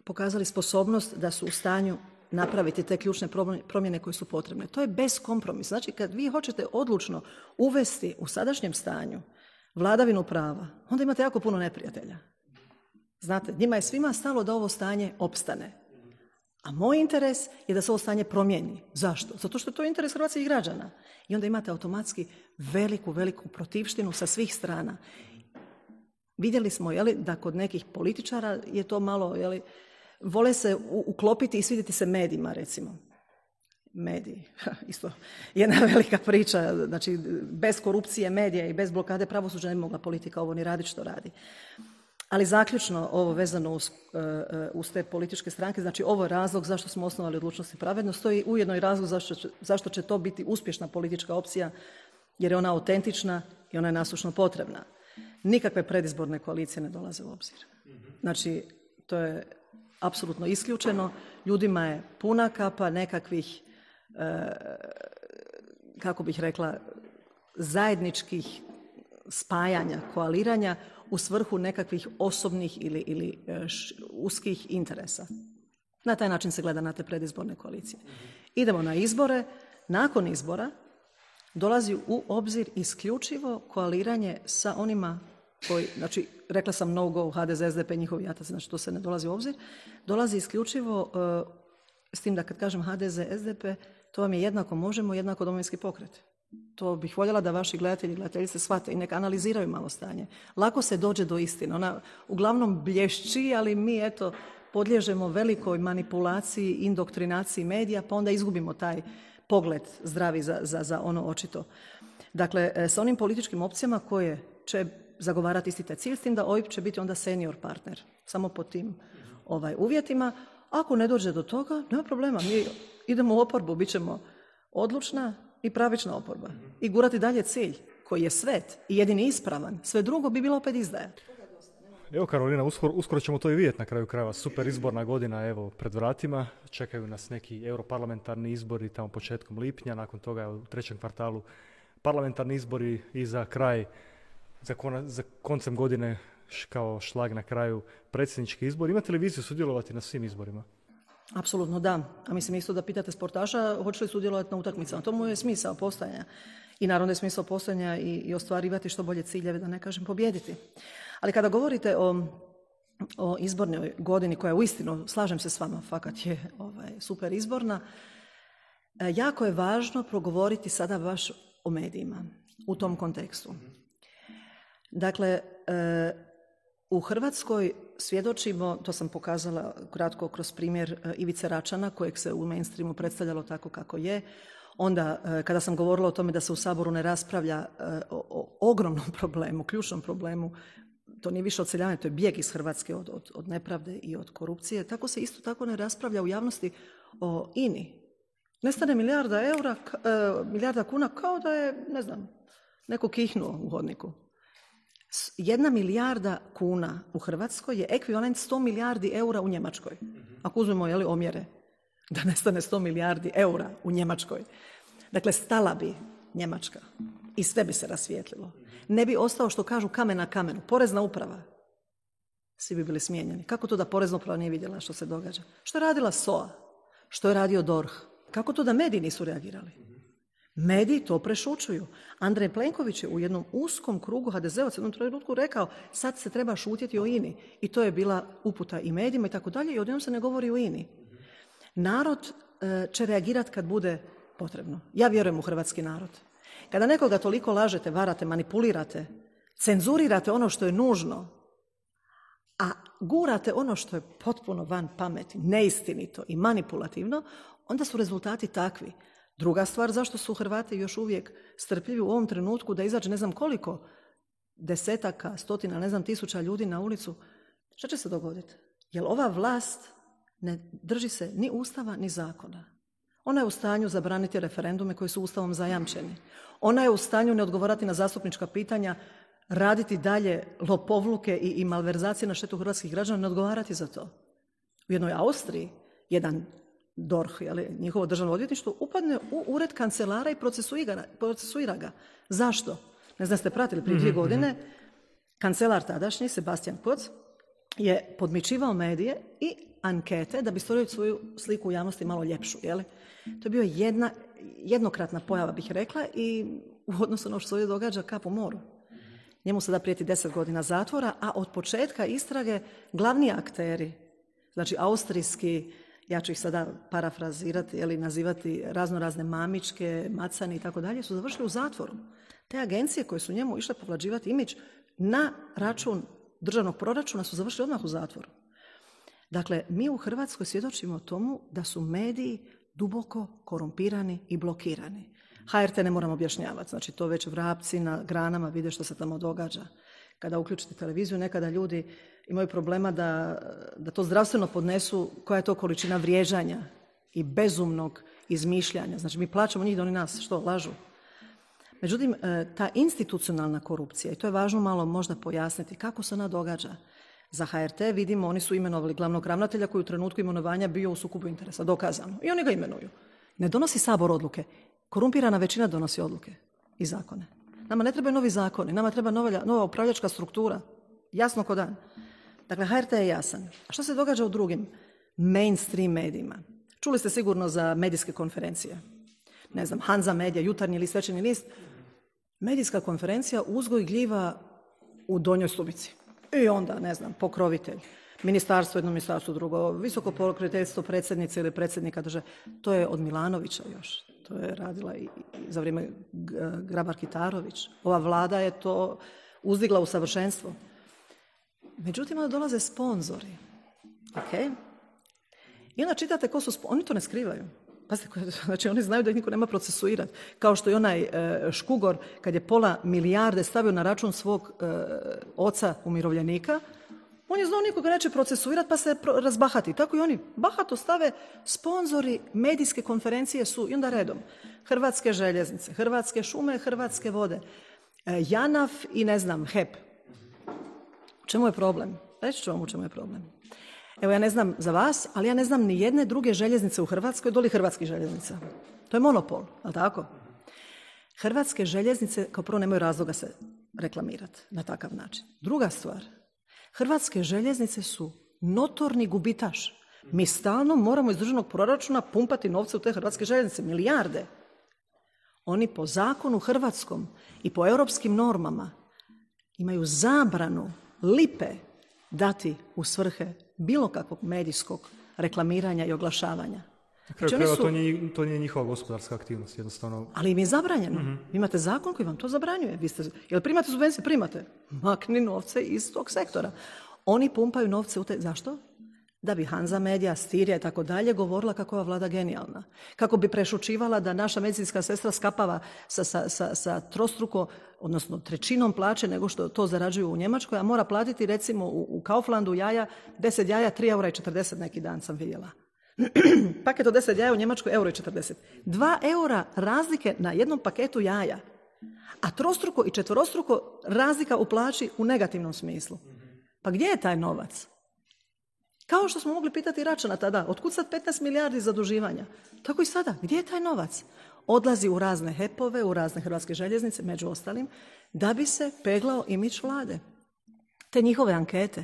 pokazali sposobnost da su u stanju napraviti te ključne promjene koje su potrebne. To je bez kompromisa. Znači kad vi hoćete odlučno uvesti u sadašnjem stanju vladavinu prava, onda imate jako puno neprijatelja. Znate, njima je svima stalo da ovo stanje opstane. A moj interes je da se ovo stanje promijeni. Zašto? Zato što je to interes hrvatskih građana. I onda imate automatski veliku, veliku protivštinu sa svih strana. Vidjeli smo jeli, da kod nekih političara je to malo, jeli, vole se uklopiti i svidjeti se medijima, recimo. Mediji, *laughs* isto jedna velika priča, znači bez korupcije medija i bez blokade pravosuđa ne mogla politika ovo ni raditi što radi. Ali zaključno ovo vezano uz, e, e, uz te političke stranke, znači ovo je razlog zašto smo osnovali odlučnost i pravednost, to je ujedno i razlog zašto će, zašto će to biti uspješna politička opcija, jer je ona autentična i ona je nasušno potrebna. Nikakve predizborne koalicije ne dolaze u obzir. Znači, to je apsolutno isključeno. Ljudima je puna kapa nekakvih kako bih rekla, zajedničkih spajanja, koaliranja u svrhu nekakvih osobnih ili, ili e, uskih interesa. Na taj način se gleda na te predizborne koalicije. Idemo na izbore. Nakon izbora dolazi u obzir isključivo koaliranje sa onima koji, znači, rekla sam no go, HDZ, SDP, njihovi jataci, znači to se ne dolazi u obzir, dolazi isključivo, e, s tim da kad kažem HDZ, SDP, to vam je jednako možemo, jednako domovinski pokret. To bih voljela da vaši gledatelji i gledateljice shvate i neka analiziraju malo stanje. Lako se dođe do istine. Ona uglavnom blješći, ali mi eto podliježemo velikoj manipulaciji, indoktrinaciji medija, pa onda izgubimo taj pogled zdravi za, za, za ono očito. Dakle, e, sa onim političkim opcijama koje će zagovarati isti taj cilj, s tim da OIB će biti onda senior partner. Samo po tim ovaj, uvjetima. Ako ne dođe do toga, nema problema. Mi idemo u oporbu, bit ćemo odlučna, i pravična oporba. I gurati dalje cilj koji je svet i jedini ispravan. Sve drugo bi bilo opet izdaja. Evo Karolina, uskoro, uskoro ćemo to i vidjeti na kraju krajeva. Super izborna godina evo pred vratima. Čekaju nas neki europarlamentarni izbori tamo početkom lipnja. Nakon toga u trećem kvartalu parlamentarni izbori i za kraj, za, za koncem godine kao šlag na kraju predsjednički izbor. Imate li viziju sudjelovati na svim izborima? Apsolutno da. A mislim isto da pitate sportaša hoće li sudjelovati na utakmicama. To mu je smisao postojanja. I naravno je smisao postojanja i, i ostvarivati što bolje ciljeve, da ne kažem pobjediti. Ali kada govorite o, o izbornoj godini koja uistinu, slažem se s vama, fakat je ovaj, super izborna, e, jako je važno progovoriti sada baš o medijima u tom kontekstu. Dakle, e, u Hrvatskoj svjedočimo, to sam pokazala kratko kroz primjer e, Ivice Račana, kojeg se u mainstreamu predstavljalo tako kako je. Onda, e, kada sam govorila o tome da se u Saboru ne raspravlja e, o, ogromnom *laughs* problemu, ključnom problemu, to nije više odseljavanje, to je bijeg iz Hrvatske od, od, od nepravde i od korupcije, tako se isto tako ne raspravlja u javnosti o INI. Nestane milijarda eura, milijarda kuna kao da je, ne znam, neko kihnuo u hodniku. Jedna milijarda kuna u Hrvatskoj je ekvivalent 100 milijardi eura u Njemačkoj. Ako uzmemo jeli, omjere, da nestane 100 milijardi eura u Njemačkoj. Dakle, stala bi Njemačka i sve bi se rasvijetlilo. Ne bi ostao, što kažu, kamen na kamenu. Porezna uprava. Svi bi bili smijenjeni. Kako to da porezna uprava nije vidjela što se događa? Što je radila SOA? Što je radio DORH? Kako to da mediji nisu reagirali? Mediji to prešučuju. Andrej Plenković je u jednom uskom krugu HDZ-ovaca jednom trenutku rekao sad se treba šutjeti o INI. I to je bila uputa i medijima i tako dalje i odjednom se ne govori o INI. Narod e, će reagirati kad bude potrebno. Ja vjerujem u hrvatski narod. Kada nekoga toliko lažete, varate, manipulirate, cenzurirate ono što je nužno, a gurate ono što je potpuno van pameti, neistinito i manipulativno, onda su rezultati takvi. Druga stvar, zašto su Hrvati još uvijek strpljivi u ovom trenutku da izađe ne znam koliko desetaka, stotina, ne znam, tisuća ljudi na ulicu, što će se dogoditi? Jer ova vlast ne drži se ni ustava, ni zakona. Ona je u stanju zabraniti referendume koji su ustavom zajamčeni. Ona je u stanju ne odgovarati na zastupnička pitanja, raditi dalje lopovluke i, i malverzacije na štetu hrvatskih građana, ne odgovarati za to. U jednoj Austriji jedan DORH, jeli, njihovo državno odvjetništvo, upadne u ured kancelara i procesuira ga. Zašto? Ne znam ste pratili prije dvije mhm, godine, kancelar tadašnji, Sebastian Poc, je podmičivao medije i ankete da bi stvorio svoju sliku u javnosti malo ljepšu. Jeli? To je bio jedna, jednokratna pojava, bih rekla, i u odnosu na ono što se ovdje događa kap u moru. Njemu sada prijeti deset godina zatvora, a od početka istrage glavni akteri, znači austrijski ja ću ih sada parafrazirati ili nazivati razno razne mamičke, macani i tako dalje, su završili u zatvoru. Te agencije koje su njemu išle povlađivati imidž na račun državnog proračuna su završili odmah u zatvoru. Dakle, mi u Hrvatskoj svjedočimo tomu da su mediji duboko korumpirani i blokirani. HRT ne moram objašnjavati, znači to već vrapci na granama vide što se tamo događa. Kada uključite televiziju, nekada ljudi imaju problema da, da to zdravstveno podnesu koja je to količina vrijeđanja i bezumnog izmišljanja. Znači mi plaćamo njih da oni nas što lažu. Međutim, e, ta institucionalna korupcija, i to je važno malo možda pojasniti, kako se ona događa. Za HRT vidimo, oni su imenovali glavnog ravnatelja koji u trenutku imenovanja bio u sukobu interesa, dokazano. I oni ga imenuju. Ne donosi sabor odluke. Korumpirana većina donosi odluke i zakone. Nama ne trebaju novi zakoni, nama treba nova, nova upravljačka struktura. Jasno ko dan. Dakle, HRT je jasan. A što se događa u drugim mainstream medijima? Čuli ste sigurno za medijske konferencije. Ne znam, Hanza Media, Jutarnji list, Večernji list. Medijska konferencija uzgoj gljiva u Donjoj Stubici. I onda, ne znam, pokrovitelj. Ministarstvo jedno, ministarstvo drugo, visoko pokroviteljstvo predsjednice ili predsjednika države. To je od Milanovića još. To je radila i za vrijeme Grabar Kitarović. Ova vlada je to uzdigla u savršenstvo. Međutim, onda dolaze sponzori. Ok? I onda čitate ko su sponzori. Oni to ne skrivaju. Pazite, *laughs* znači oni znaju da ih niko nema procesuirati. Kao što je onaj e, Škugor, kad je pola milijarde stavio na račun svog e, oca umirovljenika, on je znao nikoga neće procesuirati pa se razbahati. Tako i oni bahato stave sponzori medijske konferencije su i onda redom. Hrvatske željeznice, Hrvatske šume, Hrvatske vode, e, Janaf i ne znam, HEP. U čemu je problem? Reći ću vam u čemu je problem. Evo ja ne znam za vas, ali ja ne znam ni jedne druge željeznice u Hrvatskoj doli hrvatskih željeznica. To je monopol, ali tako? Hrvatske željeznice kao prvo nemaju razloga se reklamirati na takav način. Druga stvar, Hrvatske željeznice su notorni gubitaš. Mi stalno moramo iz državnog proračuna pumpati novce u te hrvatske željeznice, milijarde. Oni po zakonu hrvatskom i po europskim normama imaju zabranu lipe dati u svrhe bilo kakvog medijskog reklamiranja i oglašavanja. Znači, su... to, nije, to nije njihova gospodarska aktivnost, jednostavno. Ali im je zabranjeno. mm Vi imate zakon koji vam to zabranjuje. Vi ste, jel primate subvencije? Primate. Makni novce iz tog sektora. Oni pumpaju novce u te... Zašto? Da bi Hanza Media, Stirija i tako dalje govorila kako je ova vlada genijalna. Kako bi prešučivala da naša medicinska sestra skapava sa, sa, sa, sa trostruko, odnosno trećinom plaće nego što to zarađuju u Njemačkoj, a mora platiti recimo u, u Kauflandu jaja, 10 jaja, 3 eura i 40 neki dan sam vidjela. *clears throat* Paket od 10 jaja u Njemačkoj euro i 40. 2 eura razlike na jednom paketu jaja. A trostruko i četvorostruko razlika u plaći u negativnom smislu. Pa gdje je taj novac? Kao što smo mogli pitati Račana tada, otkud sad 15 milijardi zaduživanja? Tako i sada, gdje je taj novac? Odlazi u razne hepove, u razne hrvatske željeznice, među ostalim, da bi se peglao imić vlade. Te njihove ankete.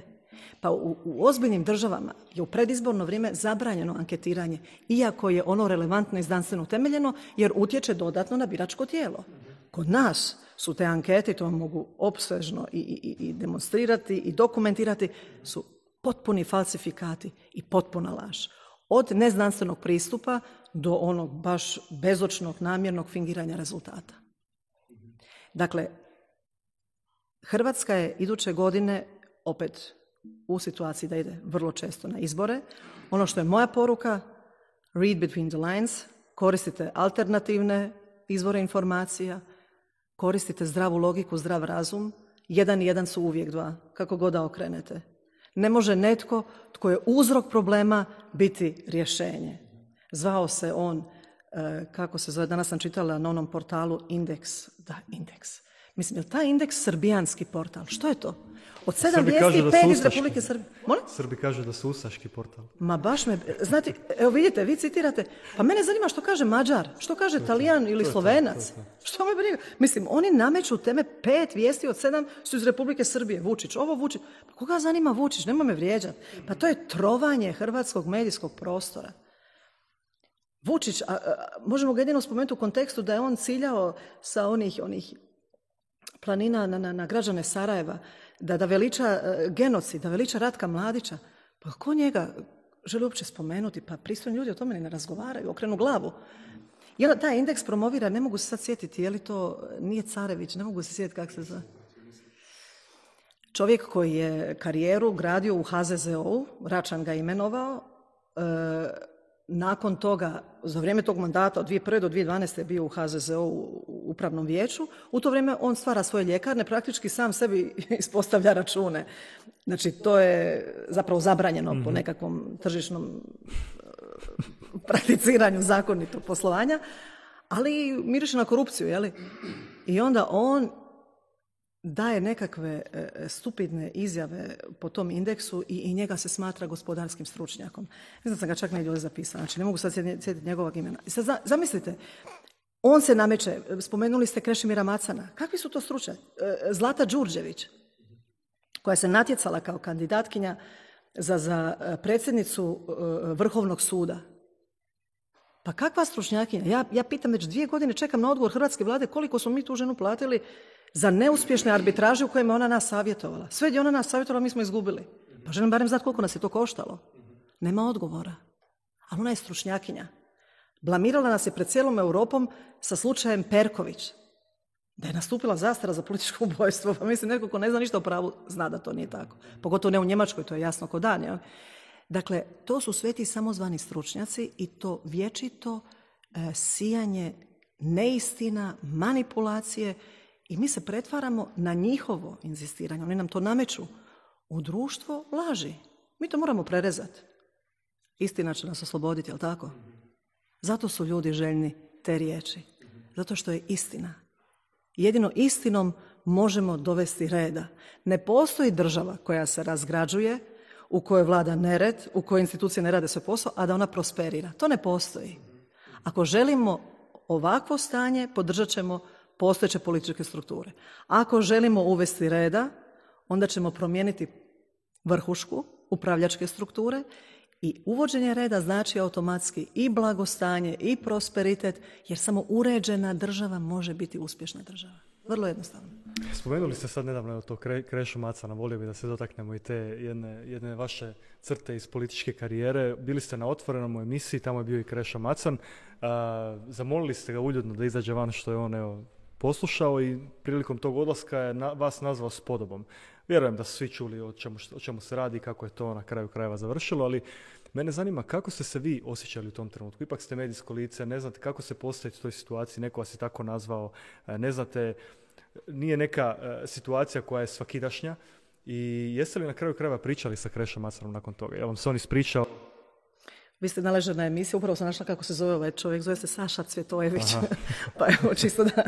Pa u, u ozbiljnim državama je u predizborno vrijeme zabranjeno anketiranje, iako je ono relevantno i znanstveno utemeljeno, jer utječe dodatno na biračko tijelo. Kod nas su te ankete, to mogu opsežno i, i, i demonstrirati i dokumentirati, su potpuni falsifikati i potpuna laž. Od neznanstvenog pristupa do onog baš bezočnog, namjernog fingiranja rezultata. Dakle, Hrvatska je iduće godine opet u situaciji da ide vrlo često na izbore. Ono što je moja poruka, read between the lines, koristite alternativne izvore informacija, koristite zdravu logiku, zdrav razum. Jedan i jedan su uvijek dva, kako god da okrenete. Ne može netko tko je uzrok problema biti rješenje. Zvao se on, e, kako se zove, danas sam čitala na onom portalu Indeks. Da, Indeks. Mislim, je li taj Indeks srbijanski portal? Što je to? Od sedam vijesti, pet iz Republike Srbije. Srbi kažu da su ustaški portal. Ma baš me, znate, evo vidite, vi citirate, pa mene zanima što kaže Mađar, što kaže Talijan ili Slovenac. Što me briga? Mislim, oni nameću teme pet vijesti od sedam su iz Republike Srbije. Vučić, ovo Vučić. Pa koga zanima Vučić? Nema me vrijeđati. Pa to je trovanje hrvatskog medijskog prostora. Vučić, a, možemo ga jedino spomenuti u kontekstu da je on ciljao sa onih, onih planina na, na, na građane Sarajeva, da, da veliča e, genocid, da veliča Ratka Mladića. Pa ko njega želi uopće spomenuti? Pa pristojni ljudi o tome ne razgovaraju, okrenu glavu. Onda taj indeks promovira, ne mogu se sad sjetiti, je li to, nije Carević, ne mogu se sjetiti kako se zove. Čovjek koji je karijeru gradio u HZZO-u, Račan ga imenovao, e, nakon toga, za vrijeme tog mandata od 2001. do 2012. je bio u HZZO u upravnom vijeću. U to vrijeme on stvara svoje ljekarne, praktički sam sebi *laughs* ispostavlja račune. Znači, to je zapravo zabranjeno po mhm. nekakvom tržišnom eh, prakticiranju zakonitog poslovanja, ali miriše na korupciju, je li? I onda on daje nekakve e, stupidne izjave po tom indeksu i, i njega se smatra gospodarskim stručnjakom. Ne znam sam ga čak negdje ovdje zapisala, znači ne mogu sad sjetiti njegovog imena. I sad zamislite, on se nameće, spomenuli ste Krešimira Macana, kakvi su to stručnjaci? E, Zlata Đurđević, koja se natjecala kao kandidatkinja za, za e, predsjednicu Vrhovnog suda. Pa kakva stručnjakinja? Ja, ja pitam već dvije godine, čekam na odgovor Hrvatske vlade koliko smo mi tu ženu platili za neuspješne arbitraže u kojima ona nas savjetovala. Sve gdje ona nas savjetovala, mi smo izgubili. Pa želim barem znati koliko nas je to koštalo. Nema odgovora. Ali ona je stručnjakinja. Blamirala nas je pred cijelom Europom sa slučajem Perković. Da je nastupila zastara za političko *laughs* ubojstvo. Pa mislim, neko ko ne zna ništa o pravu, zna da to nije tako. Pogotovo ne u Njemačkoj, to je jasno kod dan. Dakle, to su sve ti samozvani stručnjaci i to vječito e, sijanje neistina, manipulacije i mi se pretvaramo na njihovo inzistiranje. Oni nam to nameću u društvo laži. Mi to moramo prerezati. Istina će nas osloboditi, jel tako? Zato su ljudi željni te riječi. Zato što je istina. Jedino istinom možemo dovesti reda. Ne postoji država koja se razgrađuje, u kojoj vlada nered, u kojoj institucije ne rade svoj posao, a da ona prosperira. To ne postoji. Ako želimo ovakvo stanje, podržat ćemo postojeće političke strukture. Ako želimo uvesti reda, onda ćemo promijeniti vrhušku, upravljačke strukture i uvođenje reda znači automatski i blagostanje i prosperitet, jer samo uređena država može biti uspješna država. Vrlo jednostavno. Spomenuli ste sad nedavno to Krešu Macana, volio bi da se dotaknemo i te jedne, jedne vaše crte iz političke karijere. Bili ste na otvorenom u emisiji, tamo je bio i Kreša Macan. zamolili ste ga uljudno da izađe van što je on evo, poslušao i prilikom tog odlaska je na, vas nazvao spodobom. Vjerujem da su svi čuli o čemu, o čemu se radi i kako je to na kraju krajeva završilo, ali mene zanima kako ste se vi osjećali u tom trenutku. Ipak ste medijsko lice, ne znate kako se postaviti u toj situaciji, neko vas je tako nazvao, e, ne znate, nije neka e, situacija koja je svakidašnja i jeste li na kraju krajeva pričali sa Krešom Macarom nakon toga? Ja vam se on ispričao? Vi ste naležena emisija, upravo sam našla kako se zove ovaj čovjek, zove se Saša Cvjetojević. *laughs* pa evo, čisto da...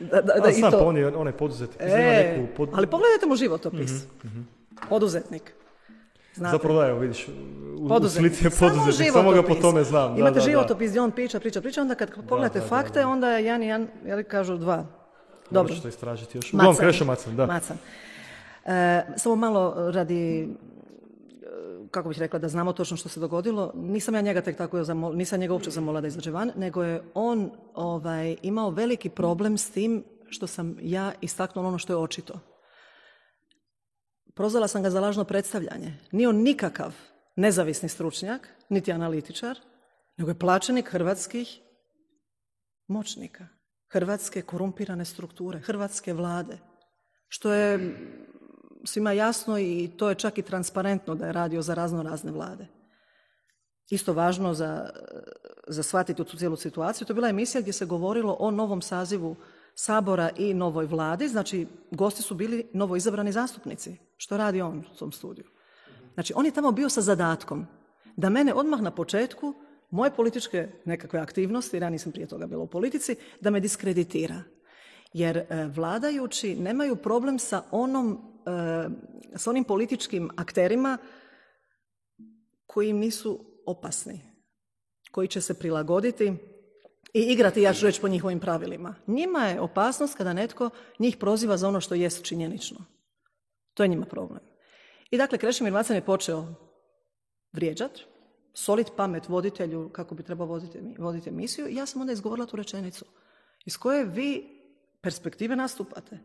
Da, da, da, i to. on je, on je poduzetnik. E, neku Ali pogledajte mu životopis. Mm-hmm, Poduzetnik. Znate. Zapravo da, evo vidiš, u, u slici je poduzetnik, samo, ga po tome znam. Imate da, životopis gdje on priča, priča, priča, onda kad pogledate fakte, onda je jedan i jedan, jel kažu dva. Dobro. Možeš to istražiti još. Macan. Uglavnom Macan, da. Macan. E, samo malo radi kako bih rekla, da znamo točno što se dogodilo. Nisam ja njega tek tako zamol, nisam njega uopće zamolila da izađe van, nego je on ovaj, imao veliki problem s tim što sam ja istaknula ono što je očito. Prozvala sam ga za lažno predstavljanje. Nije on nikakav nezavisni stručnjak, niti analitičar, nego je plaćenik hrvatskih moćnika, hrvatske korumpirane strukture, hrvatske vlade, što je svima jasno i to je čak i transparentno da je radio za razno razne vlade. Isto važno za, za shvatiti tu cijelu situaciju, to je bila emisija gdje se govorilo o novom sazivu Sabora i novoj vladi, znači gosti su bili novoizabrani zastupnici. Što radi on u tom studiju? Znači, on je tamo bio sa zadatkom da mene odmah na početku moje političke nekakve aktivnosti, jer ja nisam prije toga bila u politici, da me diskreditira. Jer e, vladajući nemaju problem sa onom s onim političkim akterima koji im nisu opasni, koji će se prilagoditi i igrati, ja ću reći, po njihovim pravilima. Njima je opasnost kada netko njih proziva za ono što jest činjenično. To je njima problem. I dakle, Krešimir Macan je počeo vrijeđat, solit pamet voditelju kako bi trebao voditi, voditi emisiju i ja sam onda izgovorila tu rečenicu iz koje vi perspektive nastupate.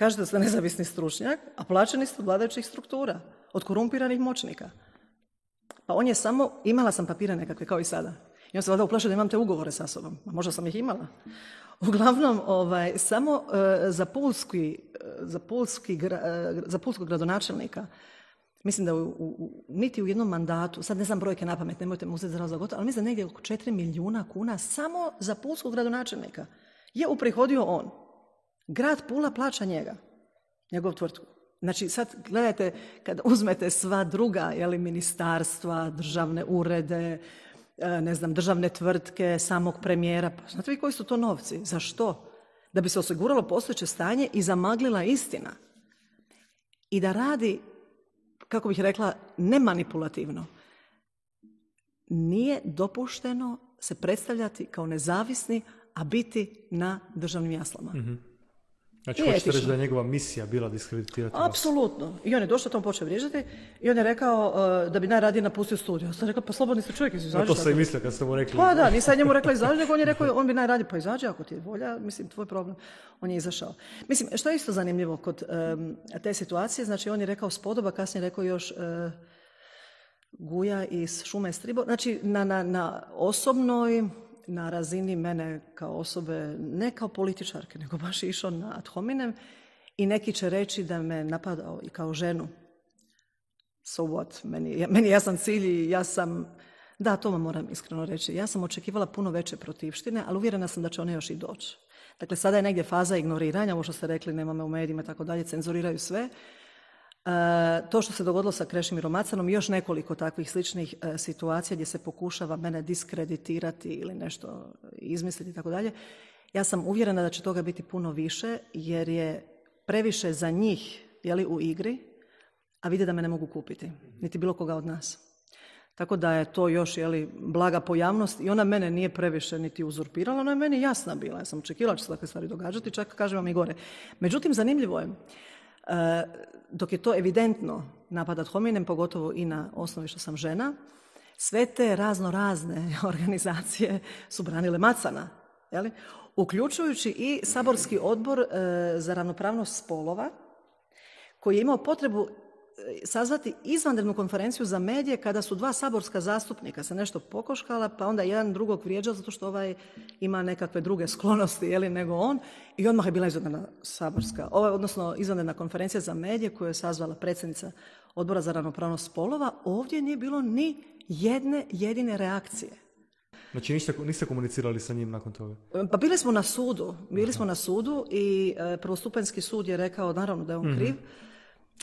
Kažete da ste nezavisni stručnjak, a plaćeni ste od vladajućih struktura, od korumpiranih moćnika. Pa on je samo, imala sam papire nekakve, kao i sada. I on se valjda uplašio da imam te ugovore sa sobom. A možda sam ih imala. Uglavnom, ovaj, samo e, za, pulski, e, za, pulski, e, za pulskog gradonačelnika, mislim da u, niti u jednom mandatu, sad ne znam brojke na pamet, nemojte mu uzeti za gotovo, ali mislim da negdje oko 4 milijuna kuna samo za pulskog gradonačelnika je uprihodio on. Grad Pula plaća njega, njegov tvrtku. Znači sad gledajte, kad uzmete sva druga jeli, ministarstva, državne urede, e, ne znam, državne tvrtke, samog premijera, pa znate vi koji su to novci? Za što? da bi se osiguralo postojeće stanje i zamaglila istina. I da radi, kako bih rekla, nemanipulativno. Nije dopušteno se predstavljati kao nezavisni, a biti na državnim jaslama. Znači, hoćete reći da je njegova misija bila diskreditirati Apsolutno. I on je došao, tamo počeo vrijeđati i on je rekao uh, da bi najradije napustio studiju. Ja sam rekao, pa slobodni ste čovjek, izađi. to sam i mislio kad ste mu rekli. Pa da, nisam njemu rekla izađi, nego on je rekao, on bi najradije, pa izađi ako ti je volja, mislim, tvoj problem. On je izašao. Mislim, što je isto zanimljivo kod um, te situacije, znači on je rekao spodoba, kasnije rekao još uh, Guja iz Šume Stribo. Znači, na, na, na osobnoj na razini mene kao osobe, ne kao političarke, nego baš išao na ad hominem i neki će reći da me napadao i kao ženu. So what? Meni, meni jasan cilj i ja sam, da, to vam moram iskreno reći, ja sam očekivala puno veće protivštine, ali uvjerena sam da će one još i doći. Dakle, sada je negdje faza ignoriranja, ovo što ste rekli, nema me u medijima i tako dalje, cenzuriraju sve. To što se dogodilo sa Krešimirom Macanom i još nekoliko takvih sličnih e, situacija gdje se pokušava mene diskreditirati ili nešto izmisliti i tako dalje, ja sam uvjerena da će toga biti puno više jer je previše za njih jeli, u igri, a vide da me ne mogu kupiti, niti bilo koga od nas. Tako da je to još jeli, blaga pojavnost i ona mene nije previše niti uzurpirala, ona je meni jasna bila. Ja sam očekivala će se takve stvari događati, čak kažem vam i gore. Međutim, zanimljivo je, dok je to evidentno napadat hominem, pogotovo i na osnovi što sam žena, sve te razno razne *laughs* organizacije su branile Macana, jeli? uključujući i saborski odbor e, za ravnopravnost spolova, koji je imao potrebu sazvati izvanrednu konferenciju za medije kada su dva saborska zastupnika se nešto pokoškala, pa onda jedan drugog vrijeđao zato što ovaj ima nekakve druge sklonosti jeli, nego on i odmah je bila izvanredna saborska, ovaj, odnosno izvanredna konferencija za medije koju je sazvala predsjednica odbora za ravnopravnost spolova. Ovdje nije bilo ni jedne jedine reakcije. Znači niste, niste komunicirali sa njim nakon toga? Pa bili smo na sudu. Bili smo na sudu i e, prvostupanjski sud je rekao naravno da je on mhm. kriv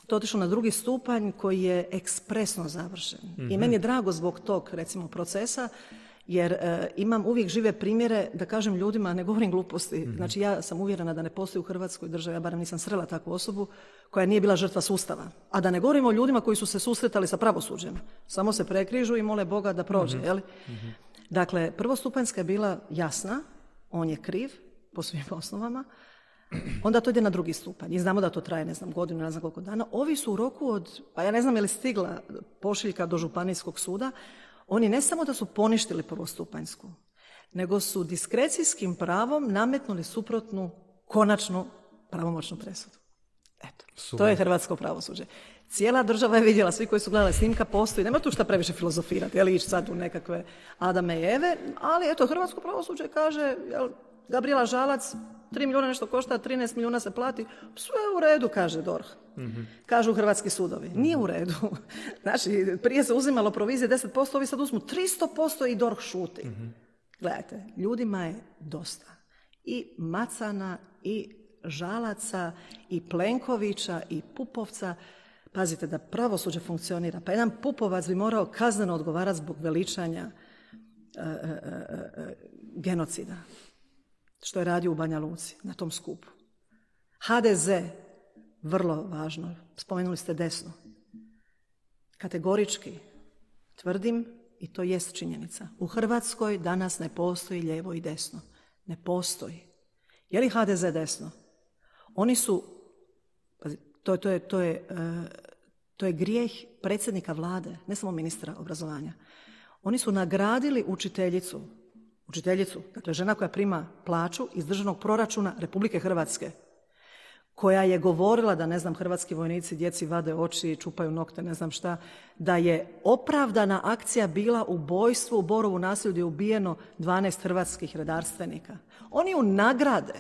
to otišlo na drugi stupanj koji je ekspresno završen. I mhm. meni je drago zbog tog, recimo, procesa, jer e, imam uvijek žive primjere da kažem ljudima, ne govorim gluposti, mhm. znači ja sam uvjerena da ne postoji u Hrvatskoj državi, ja barem nisam srela takvu osobu koja nije bila žrtva sustava. A da ne govorimo o ljudima koji su se susretali sa pravosuđem. Samo se prekrižu i mole Boga da prođe. mm Dakle, prvostupanjska je bila jasna, on je kriv po svim osnovama, onda to ide na drugi stupanj. I znamo da to traje, ne znam, godinu, ne znam koliko dana. Ovi su u roku od, pa ja ne znam je li stigla pošiljka do županijskog suda, oni ne samo da su poništili prvostupanjsku, nego su diskrecijskim pravom nametnuli suprotnu, konačnu, pravomoćnu presudu. Eto, to je hrvatsko pravosuđe. Cijela država je vidjela, svi koji su gledali snimka postoji, nema tu šta previše filozofirati, jel ići sad u nekakve Adame i Eve, ali eto, hrvatsko pravosuđe kaže, jel, Gabriela Žalac, 3 milijuna nešto košta, 13 milijuna se plati, sve u redu, kaže DORH. Kažu hrvatski sudovi. Nije u redu. *laughs* Znači, prije se uzimalo provizije 10%, ovi sad uzmu 300% i DORH šuti. Gledajte, ljudima je dosta. I Macana, i Žalaca, i Plenkovića, i Pupovca. Pazite, da pravosuđe funkcionira. Pa jedan Pupovac bi morao kazneno odgovarati zbog veličanja e, e, e, genocida što je radio u Banja Luci na tom skupu. HDZ, vrlo važno, spomenuli ste desno. Kategorički tvrdim, i to jest činjenica, u Hrvatskoj danas ne postoji lijevo i desno. Ne postoji. Je li HDZ desno? Oni su, to, to, je, to, je, e, to je grijeh predsjednika vlade, ne samo ministra obrazovanja. Oni su nagradili učiteljicu učiteljicu, dakle žena koja prima plaću iz državnog proračuna Republike Hrvatske, koja je govorila da, ne znam, hrvatski vojnici djeci vade oči, čupaju nokte, ne znam šta, da je opravdana akcija bila ubojstvo u Borovu nasilju gdje je ubijeno 12 hrvatskih redarstvenika. Oni ju nagrade.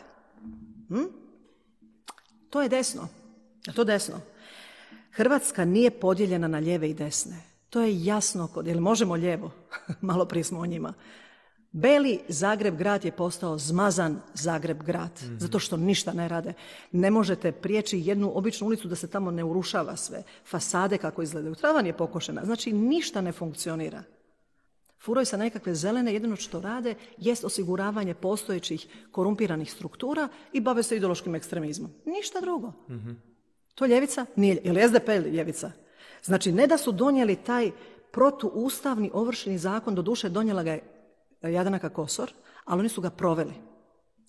Hm? To je desno. Je to desno? Hrvatska nije podijeljena na lijeve i desne. To je jasno. Kod, jel možemo lijevo? *laughs* Malo prije smo o njima. Beli Zagreb grad je postao zmazan Zagreb grad, mhm. zato što ništa ne rade. Ne možete prijeći jednu običnu ulicu da se tamo ne urušava sve. Fasade kako izgledaju. Travan je pokošena. Znači ništa ne funkcionira. Furaju se nekakve zelene, jedino što rade jest osiguravanje postojećih korumpiranih struktura i bave se ideološkim ekstremizmom. Ništa drugo. To ljevica? Nije. Je li SDP ili ljevica? Znači, ne da su donijeli taj protuustavni ovršeni zakon, doduše donijela ga je Jadanaka Kosor, ali oni su ga proveli.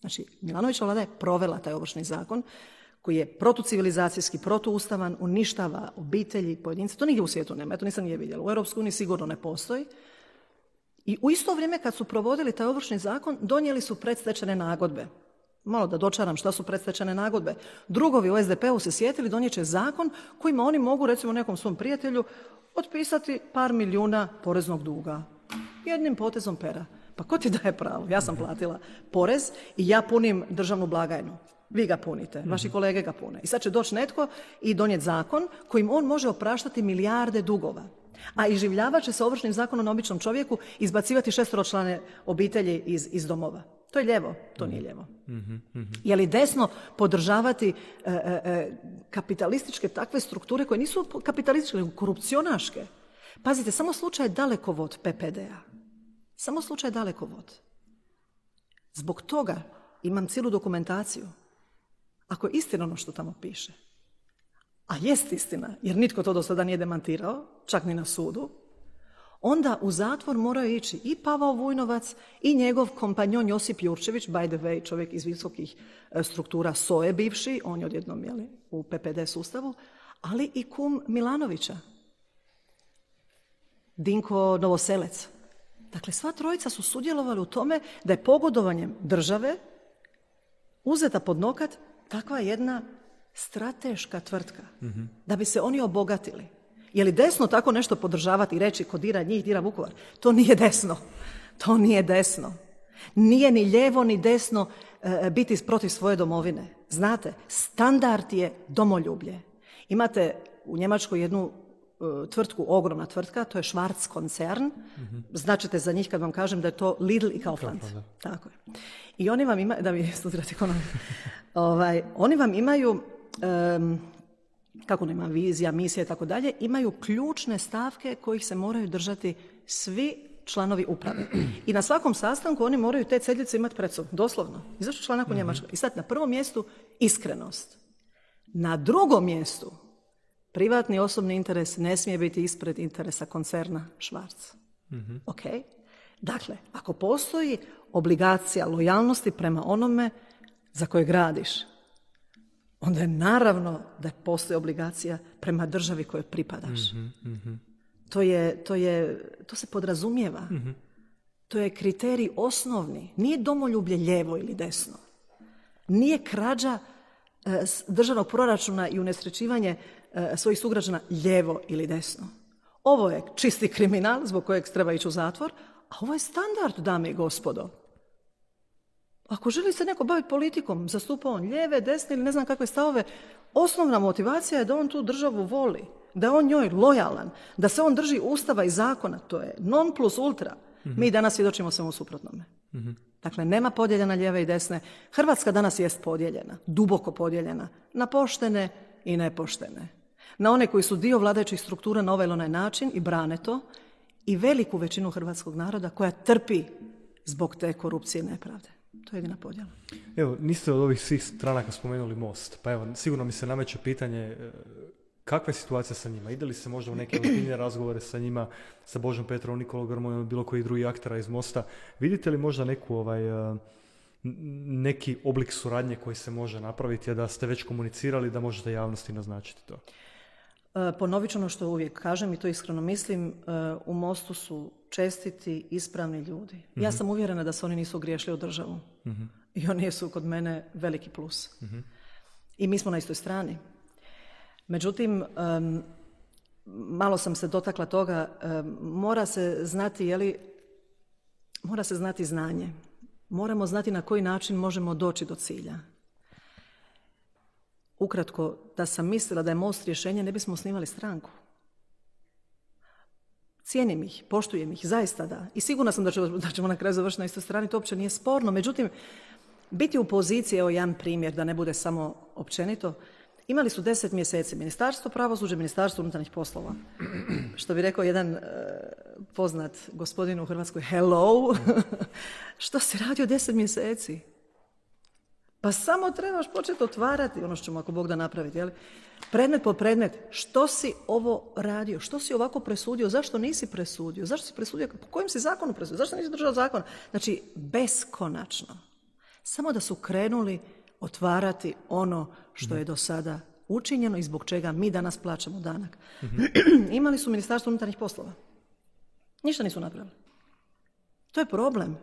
Znači, Milanovića vlada je provela taj ovršni zakon koji je protucivilizacijski, protuustavan, uništava obitelji, pojedince. To nigdje u svijetu nema, ja to nisam nije vidjela. U EU sigurno ne postoji. I u isto vrijeme kad su provodili taj ovršni zakon, donijeli su predstečene nagodbe. Malo da dočaram šta su predstečene nagodbe. Drugovi u SDP-u se sjetili donijet će zakon kojima oni mogu, recimo nekom svom prijatelju, otpisati par milijuna poreznog duga. Jednim potezom pera. Pa ko ti daje pravo? Ja sam platila porez i ja punim državnu blagajnu. Vi ga punite, vaši kolege ga pune. I sad će doći netko i donijeti zakon kojim on može opraštati milijarde dugova. A iživljavat će se ovršnim zakonom na običnom čovjeku izbacivati šesteročlane obitelji iz, iz domova. To je ljevo, to nije ljevo. Je li desno podržavati e, e, e, kapitalističke takve strukture koje nisu kapitalističke, nego korupcionaške? Pazite, samo slučaj dalekovod PPD-a. Samo slučaj dalekovod. Zbog toga imam cijelu dokumentaciju. Ako je istina ono što tamo piše, a jest istina, jer nitko to do sada nije demantirao, čak ni na sudu, onda u zatvor moraju ići i Pavao Vujnovac i njegov kompanjon Josip Jurčević, by the way, čovjek iz visokih e, struktura SOE bivši, on je odjednom jeli, u PPD sustavu, ali i kum Milanovića, Dinko Novoselec. Dakle, sva trojica su sudjelovali u tome da je pogodovanjem države uzeta pod nokat takva jedna strateška tvrtka, da bi se oni obogatili. Je li desno tako nešto podržavati i reći ko dira njih, dira Vukovar? To nije desno. To nije desno. Nije ni lijevo ni desno e, biti protiv svoje domovine. Znate, standard je domoljublje. Imate u Njemačkoj jednu e, tvrtku, ogromna tvrtka, to je Schwarz koncern. mm Značite za njih kad vam kažem da je to Lidl i Kaufland. Tako je. I oni vam imaju, da vi studirate *laughs* ovaj, oni vam imaju kako nema vizija, misija i tako dalje, imaju ključne stavke kojih se moraju držati svi članovi uprave. I na svakom sastanku oni moraju te celjice imati pred sobom, doslovno. I zašto članak u mhm. Njemačkoj? I sad na prvom mjestu iskrenost. Na drugom mjestu privatni osobni interes ne smije biti ispred interesa koncerna Švarc. mm Ok? Dakle, ako postoji obligacija lojalnosti prema onome za koje gradiš, onda je naravno da postoji obligacija prema državi kojoj pripadaš. Mhm, mhm. To, je, to, je, to se podrazumijeva. Mhm. To je kriterij osnovni. Nije domoljublje lijevo ili desno. Nije krađa e, državnog proračuna i unesrećivanje svojih sugrađana lijevo ili desno. Ovo je čisti kriminal zbog kojeg treba ići u zatvor, a ovo je standard, dame i gospodo. Ako želi se neko baviti politikom, zastupa on lijeve, desne ili ne znam kakve stavove, osnovna motivacija je da on tu državu voli, da je on njoj lojalan, da se on drži ustava i zakona, to je non plus ultra. Mi danas svjedočimo samo suprotnome. Dakle, nema podjelja na lijeve i desne. Hrvatska danas jest podijeljena, duboko podijeljena, na poštene i nepoštene. Na one koji su dio vladajućih struktura na ovaj ili onaj način i brane to i veliku većinu hrvatskog naroda koja trpi zbog te korupcije i nepravde. To je jedina podjela. Evo, niste od ovih svih stranaka spomenuli most, pa evo, sigurno mi se nameće pitanje e, kakva je situacija sa njima? Ide li se možda u neke ozbiljnije razgovore sa njima, sa Božom Petrom, Nikolom Grmojom, bilo koji drugi aktera iz Mosta? Vidite li možda neku ovaj, e, neki oblik suradnje koji se može napraviti, a da ste već komunicirali da možete javnosti naznačiti to? E, ponovit ću ono što uvijek kažem i to iskreno mislim, u Mostu su čestiti, ispravni ljudi. Ja mhm. sam uvjerena da se oni nisu griješili u državu. Mhm. I oni su kod mene veliki plus. Mhm. I mi smo na istoj strani. Međutim, malo sam se dotakla toga, mora se znati, je li, mora se znati znanje. Moramo znati na koji način možemo doći do cilja. Ukratko, da sam mislila da je most rješenje, ne bismo osnivali stranku. Cijenim ih, poštujem ih, zaista da. I sigurna sam da ćemo, na kraju završiti na istoj strani, to uopće nije sporno. Međutim, biti u poziciji, evo jedan primjer, da ne bude samo općenito, Imali su deset mjeseci ministarstvo pravosuđa, ministarstvo unutarnjih poslova. *clears throat* Što bi rekao jedan e, poznat gospodin u Hrvatskoj, hello, *laughs* što se radi o deset mjeseci? Pa samo trebaš početi otvarati, ono što ćemo ako Bog da napraviti, jel? predmet po predmet, što si ovo radio, što si ovako presudio, zašto nisi presudio, zašto si presudio, po kojem si zakonu presudio, zašto nisi držao zakon? Znači, beskonačno. Samo da su krenuli otvarati ono što je do sada učinjeno i zbog čega mi danas plaćamo danak. *clears throat* Imali su ministarstvo unutarnjih poslova. Ništa nisu napravili. To je problem.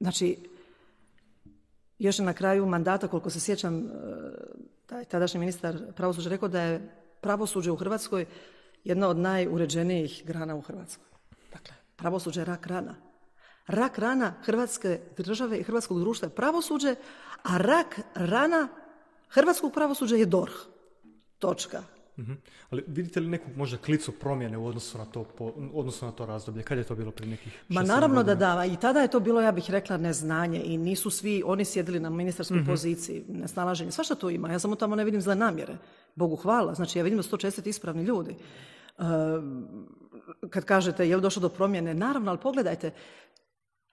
Znači, još na kraju mandata, koliko se sjećam, e, taj tadašnji ministar pravosuđa rekao da je pravosuđe u Hrvatskoj jedna od najuređenijih grana u Hrvatskoj. Dakle, pravosuđe je rak rana. Rak rana Hrvatske države i hrvatskog društva je pravosuđe, a rak rana hrvatskog pravosuđa je DORH. Točka. Mhm. Ali vidite li neku možda klicu promjene u odnosu na to, po, odnosu na to razdoblje? Kad je to bilo prije nekih Ma naravno da da. I tada je to bilo, ja bih rekla, neznanje i nisu svi, oni sjedili na ministarskoj mm poziciji, nesnalaženje. Svašta to ima. Ja samo tamo ne vidim zle namjere. Bogu hvala. Znači, ja vidim da su to čestiti ispravni ljudi. Uh, kad kažete je li došlo do promjene, naravno, ali pogledajte,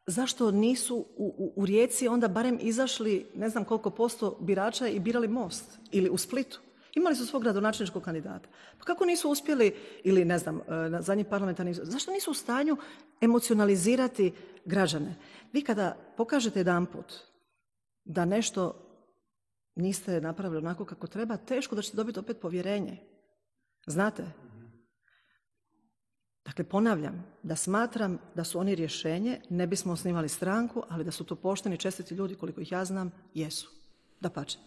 zašto nisu u, u, u Rijeci onda barem izašli ne znam koliko posto birača i birali most ili u Splitu? Imali su svog gradonačelničkog kandidata. Pa kako nisu uspjeli, ili ne znam, e, na zadnji parlamentarni, zašto nisu u stanju emocionalizirati građane? Vi kada pokažete jedan put da nešto niste napravili onako kako treba, teško da ćete dobiti opet povjerenje. Znate? Dakle, ponavljam, da smatram da su oni rješenje, ne bismo osnivali stranku, ali da su to pošteni, čestiti ljudi, koliko ih ja znam, jesu. Da pače.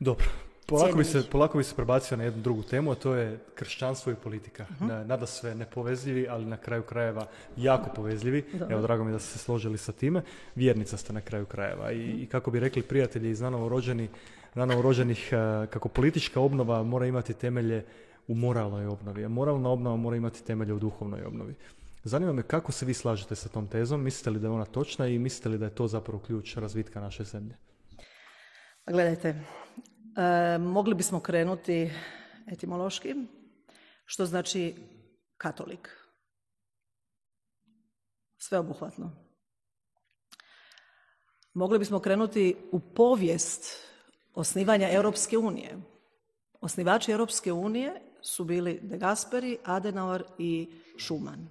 Dobro, Polako bi, se, polako bi se prebacio na jednu drugu temu, a to je kršćanstvo i politika. Uh Nada sve nepovezljivi, ali na kraju krajeva jako povezljivi. Evo, drago mi da ste se složili sa time. Vjernica ste na kraju krajeva. I, i kako bi rekli prijatelji iz nanovorođenih, rođenih, eh, kako politička obnova mora imati temelje u moralnoj obnovi, a moralna obnova mora imati temelje u duhovnoj obnovi. Zanima me kako se vi slažete sa tom tezom, mislite li da je ona točna i mislite li da je to zapravo ključ razvitka naše zemlje? Gledajte, E, mogli bismo krenuti etimološki, što znači katolik. Sveobuhvatno. Mogli bismo krenuti u povijest osnivanja Europske unije. Osnivači Europske unije su bili De Gasperi, Adenauer i Schumann.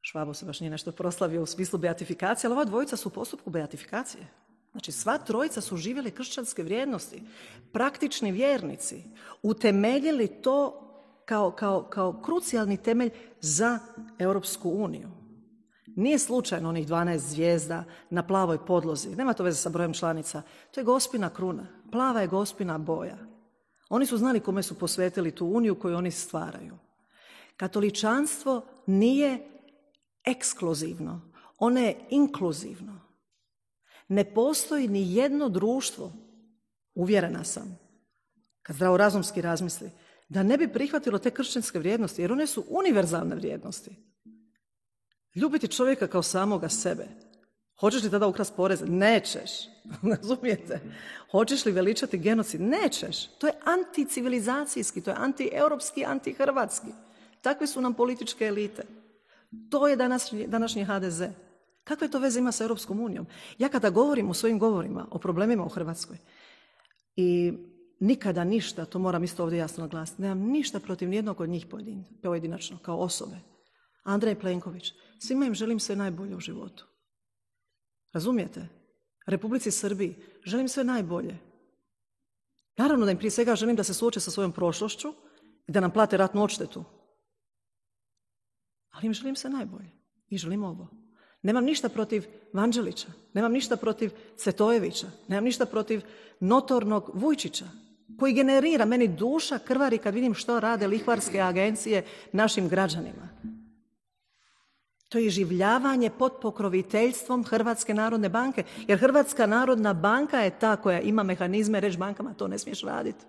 Švabo se baš nije nešto proslavio u smislu beatifikacije, ali ova dvojica su u postupku beatifikacije. Znači sva trojica su živjeli kršćanske vrijednosti, praktični vjernici, utemeljili to kao, kao, kao krucijalni temelj za Europsku uniju. Nije slučajno onih 12 zvijezda na plavoj podlozi, nema to veze sa brojem članica, to je gospina kruna, plava je gospina boja. Oni su znali kome su posvetili tu uniju koju oni stvaraju. Katoličanstvo nije ekskluzivno, ono je inkluzivno. Ne postoji ni jedno društvo, uvjerena sam, kad zdravorazumski razmisli, da ne bi prihvatilo te kršćanske vrijednosti, jer one su univerzalne vrijednosti. Ljubiti čovjeka kao samoga sebe. Hoćeš li tada ukrast porez? Nećeš. *laughs* Razumijete? Hoćeš li veličati genocid? Nećeš. To je anticivilizacijski, to je antieuropski, antihrvatski. Takve su nam političke elite. To je današnji, današnji HDZ. Kakve to veze ima sa Europskom unijom? Ja kada govorim u svojim govorima o problemima u Hrvatskoj i nikada ništa, to moram isto ovdje jasno naglasiti, nemam ništa protiv nijednog od njih pojedinačno, kao osobe. Andrej Plenković, svima im želim sve najbolje u životu. Razumijete? Republici Srbiji želim sve najbolje. Naravno da im prije svega želim da se suoče sa svojom prošlošću i da nam plate ratnu odštetu. Ali im želim sve najbolje. I želim ovo. Nemam ništa protiv Vanđelića, nemam ništa protiv Cvetojevića, nemam ništa protiv notornog Vujčića, koji generira meni duša krvari kad vidim što rade lihvarske agencije našim građanima. To je življavanje pod pokroviteljstvom Hrvatske narodne banke, jer Hrvatska narodna banka je ta koja ima mehanizme reći bankama to ne smiješ raditi.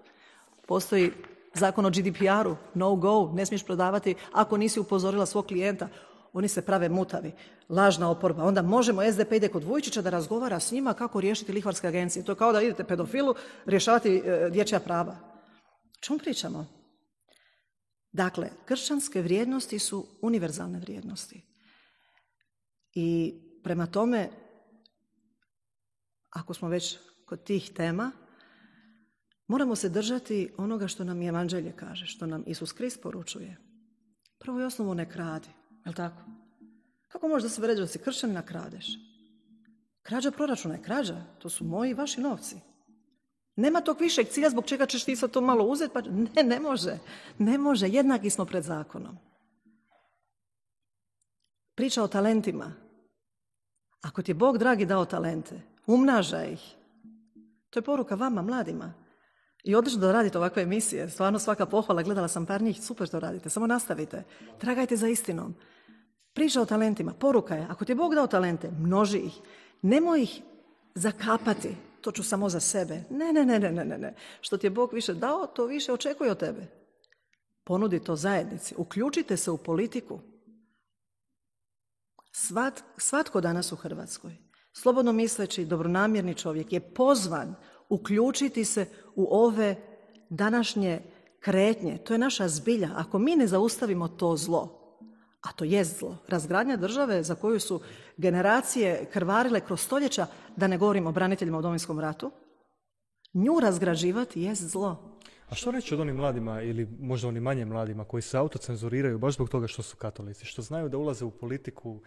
Postoji zakon o GDPR-u, no go, ne smiješ prodavati ako nisi upozorila svog klijenta Oni se prave mutavi, lažna oporba. Onda možemo, SDP ide kod Vujčića da razgovara s njima kako riješiti lihvarske agencije. To je kao da idete pedofilu rješavati e, dječja prava. Čemu pričamo? Dakle, kršćanske vrijednosti su univerzalne vrijednosti. I prema tome, ako smo već kod tih tema, moramo se držati onoga što nam Evanđelje kaže, što nam Isus Krist poručuje. Prvo i osnovu ne kradi, jel tako? Kako možeš da se vređa da si kršćan na kradeš? Krađa proračuna je krađa, to su moji i vaši novci. Nema tog višeg cilja zbog čega ćeš ti sad to malo uzeti, pa ne, ne može. Ne može, jednaki smo pred zakonom. Priča o talentima. Ako ti je Bog dragi dao talente, umnažaj ih. To je poruka vama, mladima. I odlično da radite ovakve emisije. Stvarno svaka pohvala, gledala sam par njih, super što radite. Samo nastavite. Tragajte za istinom. Priča o talentima. Poruka je, ako ti je Bog dao talente, množi ih. Nemoj ih zakapati. To ću samo za sebe. Ne, ne, ne, ne, ne, ne. Što ti je Bog više dao, to više očekuje od tebe. Ponudi to zajednici. Uključite se u politiku. Svat, svatko danas u Hrvatskoj, slobodno misleći, dobronamjerni čovjek je pozvan uključiti se u ove današnje kretnje. To je naša zbilja. Ako mi ne zaustavimo to zlo, a to je zlo, razgradnja države za koju su generacije krvarile kroz stoljeća, da ne govorimo o braniteljima u Domovinskom ratu, nju razgrađivati je zlo. A što reći od onim mladima ili možda onim manje mladima koji se autocenzuriraju baš zbog toga što su katolici, što znaju da ulaze u politiku,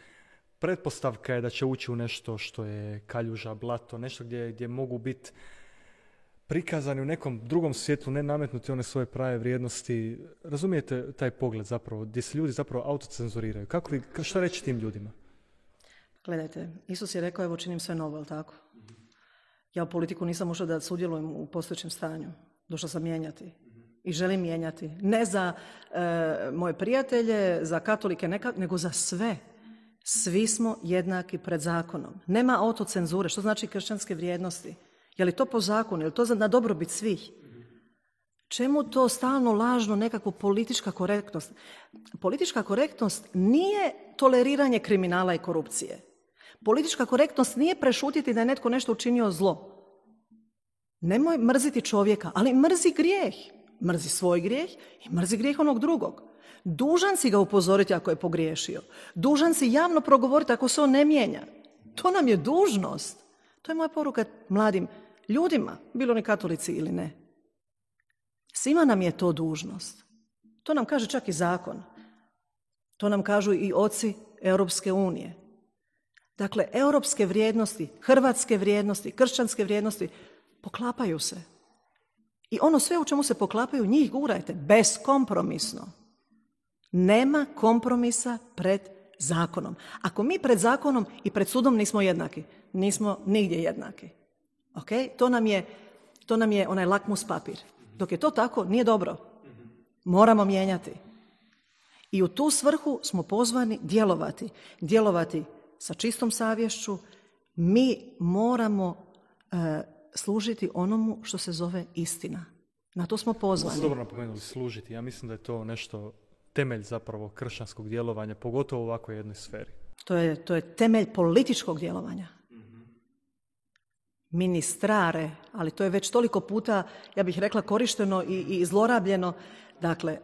pretpostavka je da će ući u nešto što je kaljuža, blato, nešto gdje, gdje mogu biti prikazani u nekom drugom svijetu, ne nametnuti one svoje prave vrijednosti. Razumijete taj pogled zapravo, gdje se ljudi zapravo autocenzuriraju. Kako vi, što reći tim ljudima? Gledajte, Isus je rekao, evo činim sve novo, ali tako? Ja u politiku nisam ušla da sudjelujem u postojećem stanju. Došla sam mijenjati. I želim mijenjati. Ne za e, moje prijatelje, za katolike, neka, nego za sve. Svi smo jednaki pred zakonom. Nema autocenzure. Što znači kršćanske vrijednosti? Je li to po zakonu? Je li to na dobrobit svih? Čemu to stalno lažno nekakvu politička korektnost? Politička korektnost nije toleriranje kriminala i korupcije. Politička korektnost nije prešutiti da je netko nešto učinio zlo. Nemoj mrziti čovjeka, ali mrzi grijeh. Mrzi svoj grijeh i mrzi grijeh onog drugog. Dužan si ga upozoriti ako je pogriješio. Dužan si javno progovoriti ako se on ne mijenja. To nam je dužnost. To je moja poruka mladim ljudima, bilo oni katolici ili ne. Svima nam je to dužnost. To nam kaže čak i zakon. To nam kažu i oci Europske unije. Dakle, europske vrijednosti, hrvatske vrijednosti, kršćanske vrijednosti poklapaju se. I ono sve u čemu se poklapaju, njih gurajte, beskompromisno. Nema kompromisa pred zakonom. Ako mi pred zakonom i pred sudom nismo jednaki, nismo nigdje jednaki. Ok? To nam je, to nam je onaj lakmus papir. Dok je to tako, nije dobro. Moramo mijenjati. I u tu svrhu smo pozvani djelovati. Djelovati sa čistom savješću. Mi moramo e, služiti onomu što se zove istina. Na to smo pozvani. Dobro napomenuli, služiti. Ja mislim da je to nešto temelj zapravo kršćanskog djelovanja, pogotovo u ovakvoj jednoj sferi. To je, to je temelj političkog djelovanja ministrare, ali to je već toliko puta, ja bih rekla, korišteno i, i zlorabljeno. Dakle,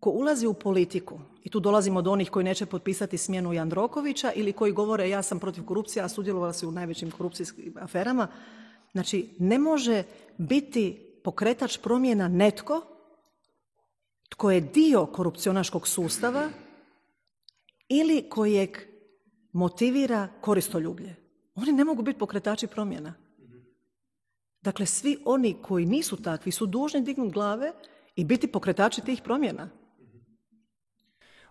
ko ulazi u politiku, i tu dolazimo do onih koji neće potpisati smjenu Jandrokovića ili koji govore ja sam protiv korupcije, a sudjelovala se u najvećim korupcijskim aferama, znači ne može biti pokretač promjena netko tko je dio korupcionaškog sustava ili kojeg motivira koristoljublje. Oni ne mogu biti pokretači promjena. Dakle, svi oni koji nisu takvi su dužni dignuti glave i biti pokretači tih promjena.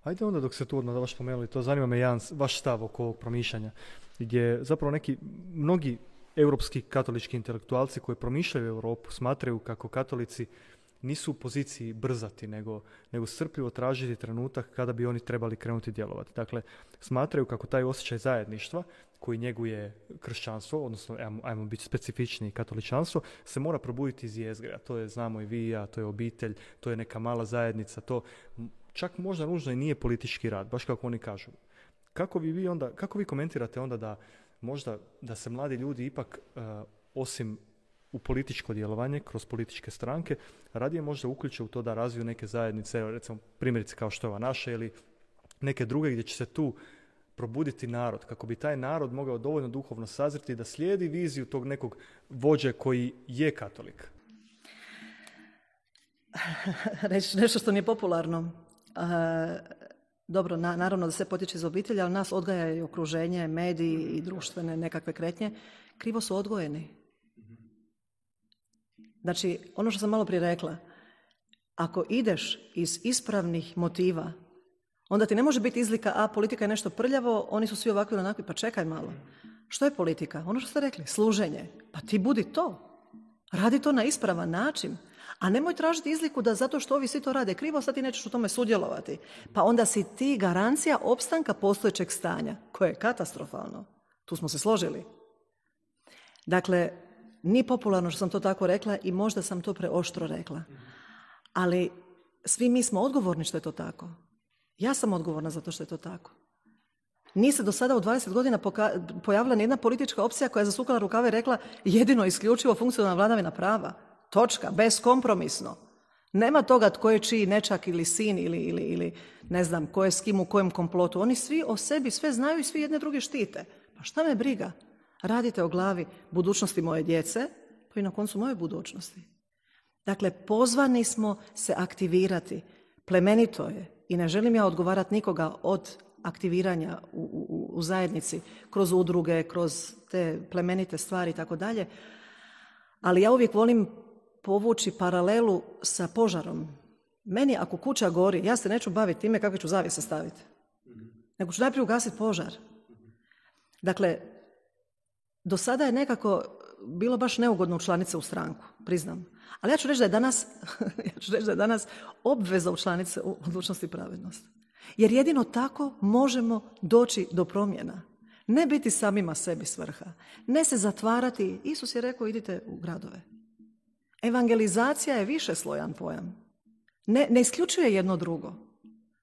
Ajde onda dok se tu odmah vaš spomenuli, to zanima me jedan vaš stav oko ovog promišljanja, gdje zapravo neki, mnogi europski katolički intelektualci koji promišljaju Europu smatraju kako katolici nisu u poziciji brzati, nego, nego strpljivo tražiti trenutak kada bi oni trebali krenuti djelovati. Dakle, smatraju kako taj osjećaj zajedništva koji njeguje kršćanstvo, odnosno ajmo, biti specifični katoličanstvo, se mora probuditi iz jezgra. To je, znamo i vi ja, to je obitelj, to je neka mala zajednica, to čak možda nužno i nije politički rad, baš kako oni kažu. Kako vi, vi onda, kako vi komentirate onda da možda da se mladi ljudi ipak uh, osim u političko djelovanje kroz političke stranke, radije možda uključe u to da razviju neke zajednice, recimo primjerice kao što je ova naša ili neke druge gdje će se tu probuditi narod, kako bi taj narod mogao dovoljno duhovno sazriti da slijedi viziju tog nekog vođe koji je katolik. *laughs* Reći nešto što nije popularno. dobro, naravno da se potiče iz obitelji, ali nas odgaja i okruženje, mediji i društvene nekakve kretnje. Krivo su odgojeni. Znači, ono što sam malo prije rekla, ako ideš iz ispravnih motiva, onda ti ne može biti izlika, a politika je nešto prljavo, oni su svi ovakvi ili onakvi, pa čekaj malo. Što je politika? Ono što ste rekli, služenje. Pa ti budi to. Radi to na ispravan način. A nemoj tražiti izliku da zato što ovi svi to rade krivo, sad ti nećeš u tome sudjelovati. Pa onda si ti garancija opstanka postojećeg stanja, koje je katastrofalno. Tu smo se složili. Dakle, ni popularno što sam to tako rekla i možda sam to preoštro rekla. Ali svi mi smo odgovorni što je to tako. Ja sam odgovorna za to što je to tako. Nije se do sada u 20 godina pojavila nijedna politička opcija koja je zasukala rukave i rekla jedino isključivo funkcionalna vladavina prava. Točka, beskompromisno. Nema toga tko je čiji nečak ili sin ili, ili, ili ne znam ko je s kim u kojem komplotu. Oni svi o sebi sve znaju i svi jedne druge štite. Pa šta me briga? Radite o glavi budućnosti moje djece, pa i na koncu moje budućnosti. Dakle, pozvani smo se aktivirati. Plemenito je i ne želim ja odgovarati nikoga od aktiviranja u, u, u zajednici, kroz udruge, kroz te plemenite stvari i tako dalje. Ali ja uvijek volim povući paralelu sa požarom. Meni ako kuća gori, ja se neću baviti time kakve ću zavise staviti. Nego ću najprije ugasiti požar. Dakle, do sada je nekako bilo baš neugodno učlanice u stranku, priznam. Ali ja ću reći da je danas, *laughs* ja ću reći da je danas obveza učlanice u odlučnosti i pravednost. Jer jedino tako možemo doći do promjena. Ne biti samima sebi svrha. Ne se zatvarati. Isus je rekao idite u gradove. Evangelizacija je više slojan pojam. Ne, ne isključuje jedno drugo.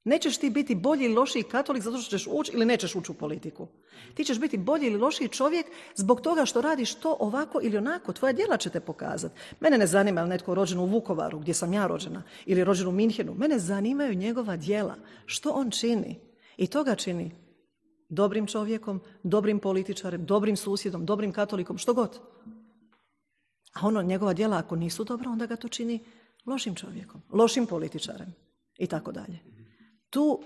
Nećeš ti biti bolji ili lošiji katolik zato što ćeš ući ili nećeš ući u politiku. Ti ćeš biti bolji ili lošiji čovjek zbog toga što radiš to ovako ili onako. Tvoja djela će te pokazati. Mene ne zanima li netko rođen u Vukovaru, gdje sam ja rođena, ili rođen u Minhenu. Mene zanimaju njegova djela. Što on čini? I to ga čini dobrim čovjekom, dobrim političarem, dobrim susjedom, dobrim katolikom, što god. A ono, njegova djela ako nisu dobra, onda ga to čini lošim čovjekom, lošim političarem i tako dalje. Tu,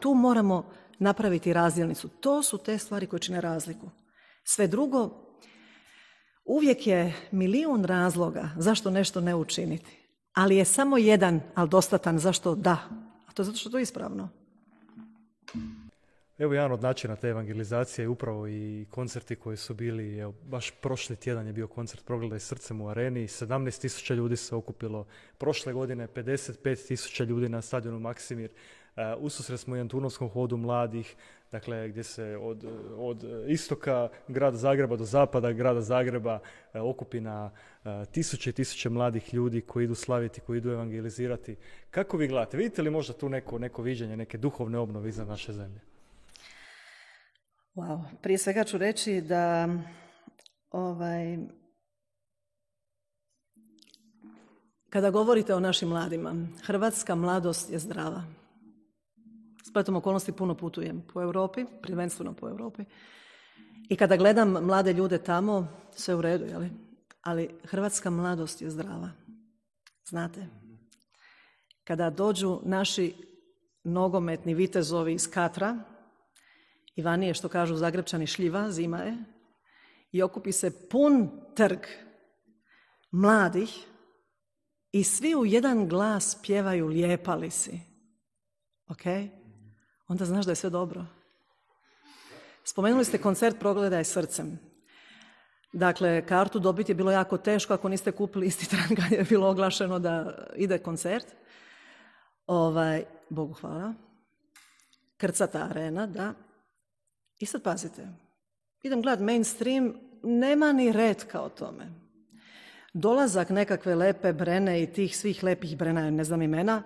tu moramo napraviti razdjelnicu. To su te stvari koje čine razliku. Sve drugo, uvijek je milijun razloga zašto nešto ne učiniti. Ali je samo jedan, ali dostatan zašto da. A to je zato što to je ispravno. Evo jedan od načina te evangelizacije je upravo i koncerti koji su bili, evo, baš prošli tjedan je bio koncert Progledaj srcem u areni, 17.000 ljudi se okupilo, prošle godine 55.000 ljudi na stadionu Maksimir, ususret smo i Antunovskom hodu mladih, dakle gdje se od, od istoka grada Zagreba do zapada grada Zagreba uh, okupi na uh, tisuće i tisuće mladih ljudi koji idu slaviti, koji idu evangelizirati. Kako vi gledate? Vidite li možda tu neko, neko viđenje, neke duhovne obnove iza naše zemlje? Wow. Prije svega ću reći da ovaj, kada govorite o našim mladima, hrvatska mladost je zdrava. Spletom okolnosti puno putujem po Europi, prvenstveno po Europi. I kada gledam mlade ljude tamo, sve u redu, jeli? Ali hrvatska mladost je zdrava. Znate? Kada dođu naši nogometni vitezovi iz Katra, Ivanije, što kažu Zagrebčani šljiva, zima je, i okupi se pun trg mladih i svi u jedan glas pjevaju lijepali si. Ok? Onda znaš da je sve dobro. Spomenuli ste koncert Progledaj srcem. Dakle, kartu dobiti je bilo jako teško ako niste kupili isti tran kad je bilo oglašeno da ide koncert. Ovaj, Bogu hvala. Krcata arena, da. I sad pazite, idem gledat mainstream, nema ni red kao tome. Dolazak nekakve lepe brene i tih svih lepih brena, ne znam imena,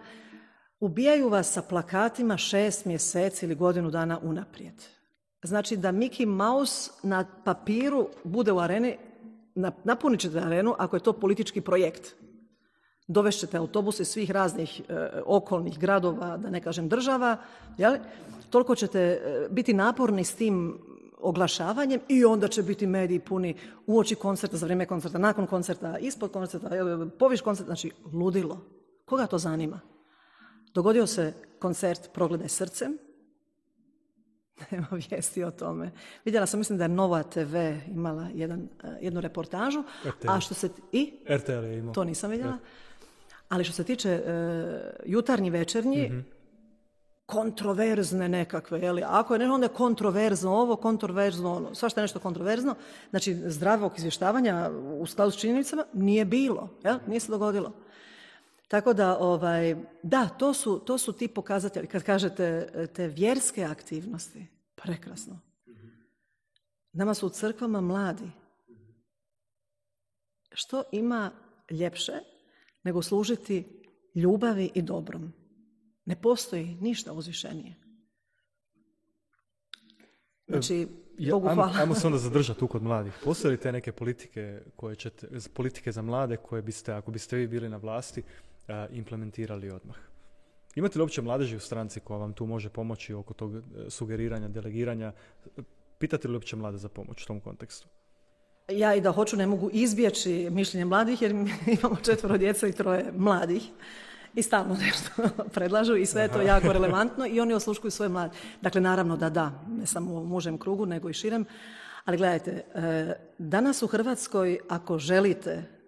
ubijaju vas sa plakatima šest mjeseci ili godinu dana unaprijed. Znači da Mickey Mouse na papiru bude u areni, napunit ćete arenu ako je to politički projekt. Dovešćete autobuse svih raznih e, okolnih gradova, da ne kažem država, jel? toliko ćete e, biti naporni s tim oglašavanjem i onda će biti mediji puni uoči koncerta, za vrijeme koncerta, nakon koncerta, ispod koncerta, poviš koncerta, znači ludilo. Koga to zanima? Dogodio se koncert Progledaj srcem, *laughs* nema vijesti o tome. Vidjela sam, mislim da je Nova TV imala jedan, e, jednu reportažu. A što se... I? RTL je imao. To nisam vidjela. Ali što se tiče uh, jutarnji, večernji, mm kontroverzne nekakve, jeli? Ako je ne, onda je kontroverzno ovo, kontroverzno ono, svašta je nešto kontroverzno. Znači, zdravog izvještavanja u skladu s činjenicama nije bilo, jel? Nije se dogodilo. Tako da, ovaj, da, to su, to su ti pokazatelji. Kad kažete te vjerske aktivnosti, prekrasno. Nama su u crkvama mladi. Što ima ljepše nego služiti ljubavi i dobrom? Ne postoji ništa uzvišenije. Znači, ja, Bogu hvala. Ajmo, se onda *laughs* zadržati tu kod mladih. Postoje li te neke politike, koje ćete, politike za mlade koje biste, ako biste vi bili na vlasti, implementirali odmah? Imate li uopće mladeži u stranci koja vam tu može pomoći oko tog e, sugeriranja, delegiranja? Pitate li uopće mlade za pomoć u tom kontekstu? Ja i da hoću ne mogu izbjeći mišljenje mladih jer *laughs* imamo četvero djeca i troje mladih i stalno nešto *laughs* predlažu i sve je to jako *laughs* relevantno i oni osluškuju svoje mlade. Dakle, naravno da da, ne samo u mužem krugu, nego i širem. Ali gledajte, e, danas u Hrvatskoj, ako želite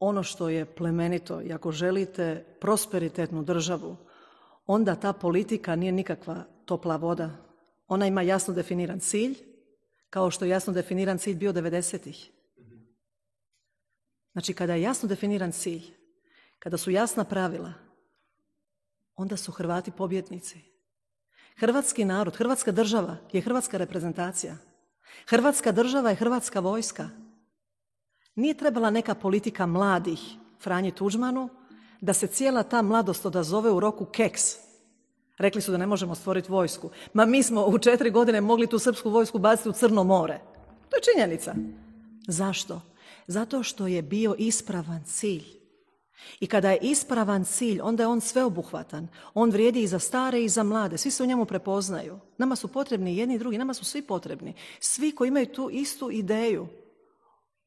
ono što je plemenito i ako želite prosperitetnu državu, onda ta politika nije nikakva topla voda. Ona ima jasno definiran cilj, kao što je jasno definiran cilj bio 90-ih. Znači, kada je jasno definiran cilj, kada su jasna pravila, onda su Hrvati pobjednici. Hrvatski narod, Hrvatska država je hrvatska reprezentacija. Hrvatska država je hrvatska vojska. Nije trebala neka politika mladih Franji Tuđmanu da se cijela ta mladost odazove u roku keks. Rekli su da ne možemo stvoriti vojsku. Ma mi smo u četiri godine mogli tu srpsku vojsku baciti u Crno more. To je činjenica. Zašto? Zato što je bio ispravan cilj. I kada je ispravan cilj, onda je on sveobuhvatan. On vrijedi i za stare i za mlade. Svi se u njemu prepoznaju. Nama su potrebni jedni i drugi, nama su svi potrebni. Svi koji imaju tu istu ideju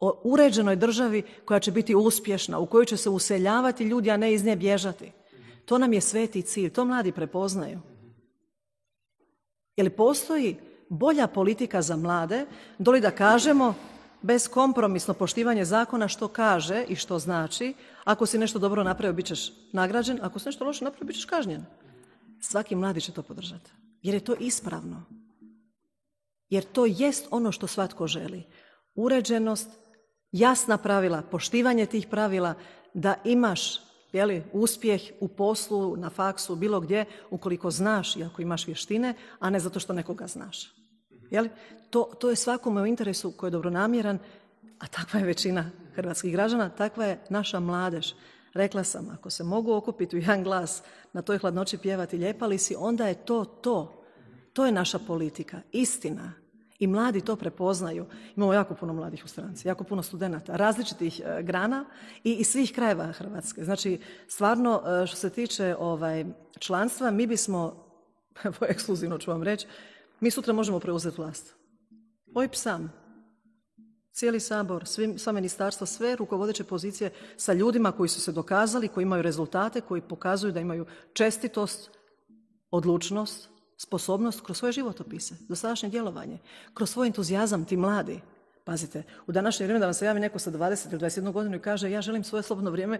o uređenoj državi koja će biti uspješna, u kojoj će se useljavati ljudi, a ne iz nje bježati. To nam je sveti cilj, to mladi prepoznaju. Je postoji bolja politika za mlade, doli da kažemo kompromisno poštivanje zakona što kaže i što znači, ako si nešto dobro napravio, bit ćeš nagrađen, ako si nešto loše napravio, bit ćeš kažnjen. Svaki mladi će to podržati. Jer je to ispravno. Jer to jest ono što svatko želi. Uređenost, jasna pravila, poštivanje tih pravila, da imaš jeli, uspjeh u poslu, na faksu, bilo gdje, ukoliko znaš i ako imaš vještine, a ne zato što nekoga znaš. Jeli? To, to je svakome u interesu koji je dobronamjeran, a takva je većina hrvatskih građana, takva je naša mladež. Rekla sam, ako se mogu okupiti u jedan glas na toj hladnoći pjevati ljepali si, onda je to to. To je naša politika, istina. I mladi to prepoznaju. Imamo jako puno mladih u stranci, jako puno studenata, različitih e, grana i, i svih krajeva Hrvatske. Znači, stvarno, e, što se tiče ovaj, članstva, mi bismo, *laughs* evo ekskluzivno ću vam reći, mi sutra možemo preuzeti vlast. OIP sam, cijeli sabor, sva ministarstva, sve rukovodeće pozicije sa ljudima koji su se dokazali, koji imaju rezultate, koji pokazuju da imaju čestitost, odlučnost, sposobnost kroz svoje životopise, dosadašnje djelovanje, kroz svoj entuzijazam, ti mladi. Pazite, u današnje vrijeme da vam se javi neko sa 20 ili 21 godinu i kaže ja želim svoje slobodno vrijeme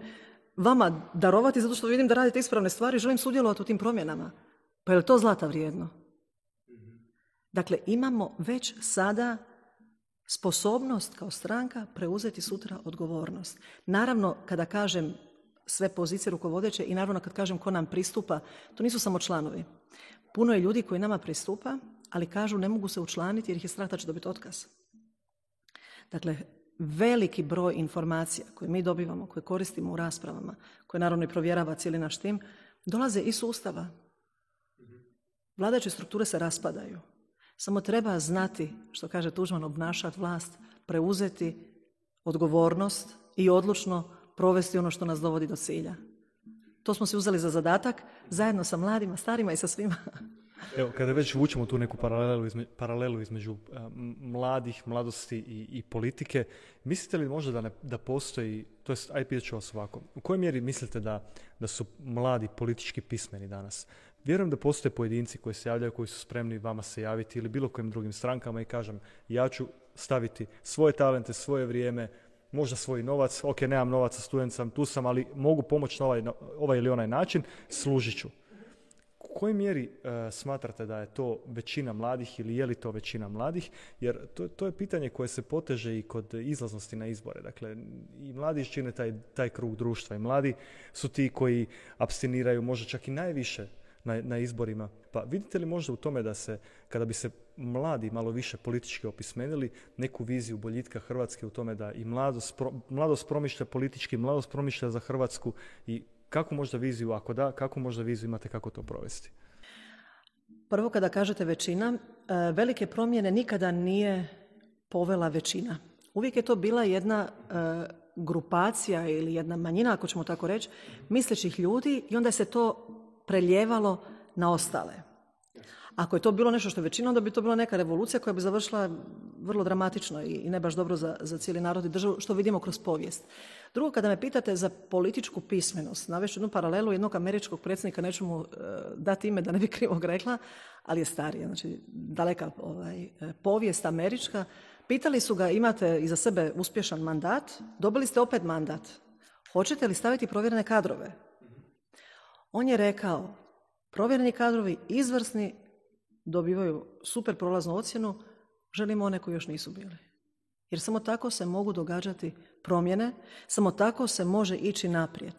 vama darovati zato što vidim da radite ispravne stvari, želim sudjelovati u tim promjenama. Pa je li to zlata vrijedno? Dakle, imamo već sada sposobnost kao stranka preuzeti sutra odgovornost. Naravno, kada kažem sve pozicije rukovodeće i naravno kad kažem ko nam pristupa, to nisu samo članovi. Puno je ljudi koji nama pristupa, ali kažu ne mogu se učlaniti jer ih je strah da će dobiti otkaz. Dakle, veliki broj informacija koje mi dobivamo, koje koristimo u raspravama, koje naravno i provjerava cijeli naš tim, dolaze iz sustava. Vladajuće strukture se raspadaju. Samo treba znati, što kaže Tužman, obnašati vlast, preuzeti odgovornost i odlučno provesti ono što nas dovodi do cilja. To smo si uzeli za zadatak, zajedno sa mladima, starima i sa svima. *laughs* Evo, kada već vučemo tu neku paralelu, izme, paralelu između mladih, mladosti i, i, politike, mislite li možda da, ne, da postoji, to jest, aj pitat ću vas ovako, u kojoj mjeri mislite da, da su mladi politički pismeni danas? Vjerujem da postoje pojedinci koji se javljaju, koji su spremni vama se javiti ili bilo kojim drugim strankama i kažem, ja ću staviti svoje talente, svoje vrijeme, možda svoj novac, ok, nemam novaca, student sam, tu sam, ali mogu pomoći na ovaj, ovaj ili onaj način, služit ću. U kojoj mjeri e, smatrate da je to većina mladih ili je li to većina mladih? Jer to, to je pitanje koje se poteže i kod izlaznosti na izbore. Dakle, i mladi čine taj, taj krug društva i mladi su ti koji abstiniraju možda čak i najviše na, na izborima. Pa vidite li možda u tome da se, kada bi se mladi malo više politički opismenili, neku viziju boljitka Hrvatske u tome da i mladost, mladost promišlja politički, mladost promišlja za Hrvatsku i kako možda viziju, ako da, kako možda viziju imate kako to provesti? Prvo kada kažete većina, e, velike promjene nikada nije povela većina. Uvijek je to bila jedna e, grupacija ili jedna manjina, ako ćemo tako reći, mislećih ljudi i onda se to preljevalo na ostale. Ako je to bilo nešto što je većina, onda bi to bila neka revolucija koja bi završila vrlo dramatično i ne baš dobro za, za cijeli narod i državu, što vidimo kroz povijest. Drugo, kada me pitate za političku pismenost, navešću jednu paralelu jednog američkog predsjednika, neću mu e, dati ime da ne bi *laughs* krivog rekla, ali je starija, znači daleka ovaj, e, povijest američka. Pitali su ga, imate iza sebe uspješan mandat, dobili ste opet mandat. Hoćete li staviti provjerene kadrove? On je rekao, provjereni kadrovi izvrsni, dobivaju super prolaznu ocjenu, želimo one koji još nisu bili. Jer samo tako se mogu događati promjene, samo tako se može ići naprijed.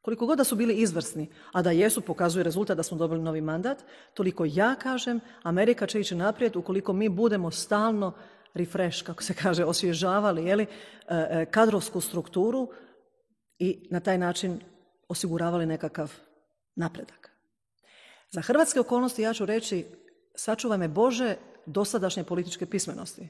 Koliko god da su bili izvrsni, a da jesu, pokazuje rezultat da smo dobili novi mandat, toliko ja kažem, Amerika će ići naprijed ukoliko mi budemo stalno refresh, kako se kaže, osvježavali jeli, e, e, kadrovsku strukturu i na taj način osiguravali nekakav napredak. Za hrvatske okolnosti ja ću reći sačuvaj me Bože dosadašnje političke pismenosti.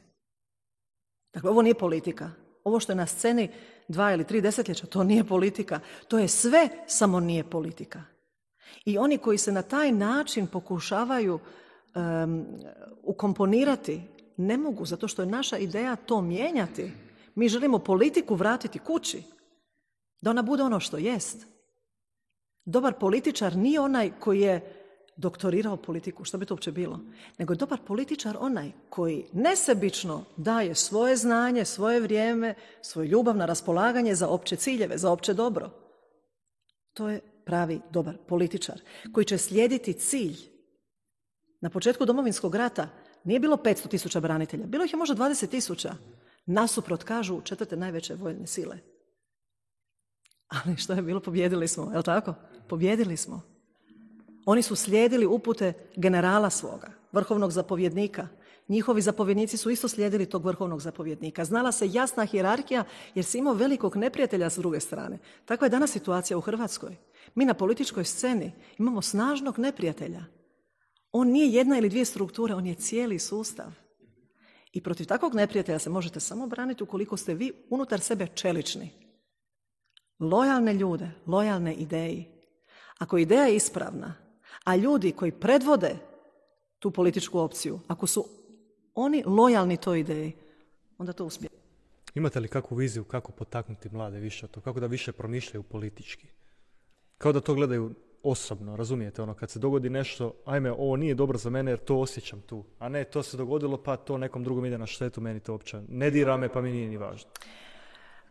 Dakle, ovo nije politika. Ovo što je na sceni dva ili tri desetljeća, to nije politika. To je sve, samo nije politika. I oni koji se na taj način pokušavaju um, ukomponirati, ne mogu, zato što je naša ideja to mijenjati. Mi želimo politiku vratiti kući. Da ona bude ono što jest. Dobar političar nije onaj koji je doktorirao politiku, što bi to uopće bilo, nego je dobar političar onaj koji nesebično daje svoje znanje, svoje vrijeme, svoj ljubav na raspolaganje za opće ciljeve, za opće dobro. To je pravi dobar političar koji će slijediti cilj. Na početku domovinskog rata nije bilo 500 tisuća branitelja, bilo ih je možda 20 tisuća. Nasuprot kažu četvrte najveće vojne sile. Ali što je bilo? Pobjedili smo, je li tako? Pobjedili smo. Oni su slijedili upute generala svoga, vrhovnog zapovjednika. Njihovi zapovjednici su isto slijedili tog vrhovnog zapovjednika. Znala se jasna hijerarhija jer si imao velikog neprijatelja s druge strane. Takva je danas situacija u Hrvatskoj. Mi na političkoj sceni imamo snažnog neprijatelja. On nije jedna ili dvije strukture, on je cijeli sustav. I protiv takvog neprijatelja se možete samo braniti ukoliko ste vi unutar sebe čelični. Lojalne ljude, lojalne ideji. Ako ideja je ispravna, a ljudi koji predvode tu političku opciju, ako su oni lojalni toj ideji, onda to uspije. Imate li kakvu viziju kako potaknuti mlade više to? Kako da više promišljaju politički? Kao da to gledaju osobno, razumijete? Ono, kad se dogodi nešto, ajme, ovo nije dobro za mene jer to osjećam tu. A ne, to se dogodilo pa to nekom drugom ide na štetu, meni to uopće ne dira me pa mi nije ni važno.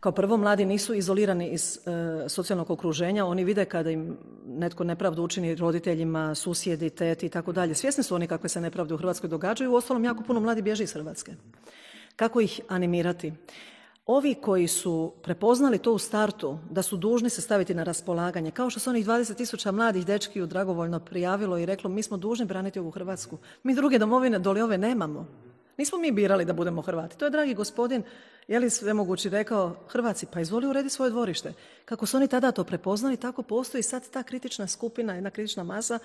Kao prvo, mladi nisu izolirani iz e, socijalnog okruženja, oni vide kada im netko nepravdu učini roditeljima, susjedi, teti i tako dalje. Svjesni su oni kakve se nepravde u Hrvatskoj događaju, u ostalom jako puno mladi bježi iz Hrvatske. Kako ih animirati? Ovi koji su prepoznali to u startu, da su dužni se staviti na raspolaganje, kao što su onih 20 tisuća mladih dečki dragovoljno prijavilo i reklo mi smo dužni braniti ovu Hrvatsku. Mi druge domovine doli ove nemamo. Nismo mi birali da budemo Hrvati. To je dragi gospodin, je li svemogući rekao, Hrvaci, pa izvoli uredi svoje dvorište. Kako su oni tada to prepoznali, tako postoji sad ta kritična skupina, jedna kritična masa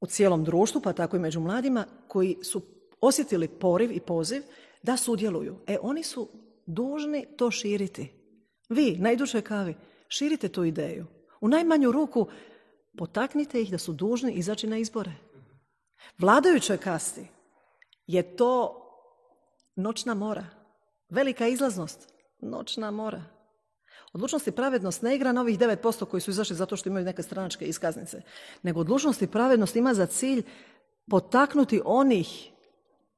u cijelom društvu, pa tako i među mladima, koji su osjetili poriv i poziv da sudjeluju. E, oni su dužni to širiti. Vi, na idućoj kavi, širite tu ideju. U najmanju ruku potaknite ih da su dužni izaći na izbore. Vladajućoj kasti je to noćna mora. Velika izlaznost. Noćna mora. Odlučnost i pravednost ne igra na ovih 9% koji su izašli zato što imaju neke stranačke iskaznice. Nego odlučnost i pravednost ima za cilj potaknuti onih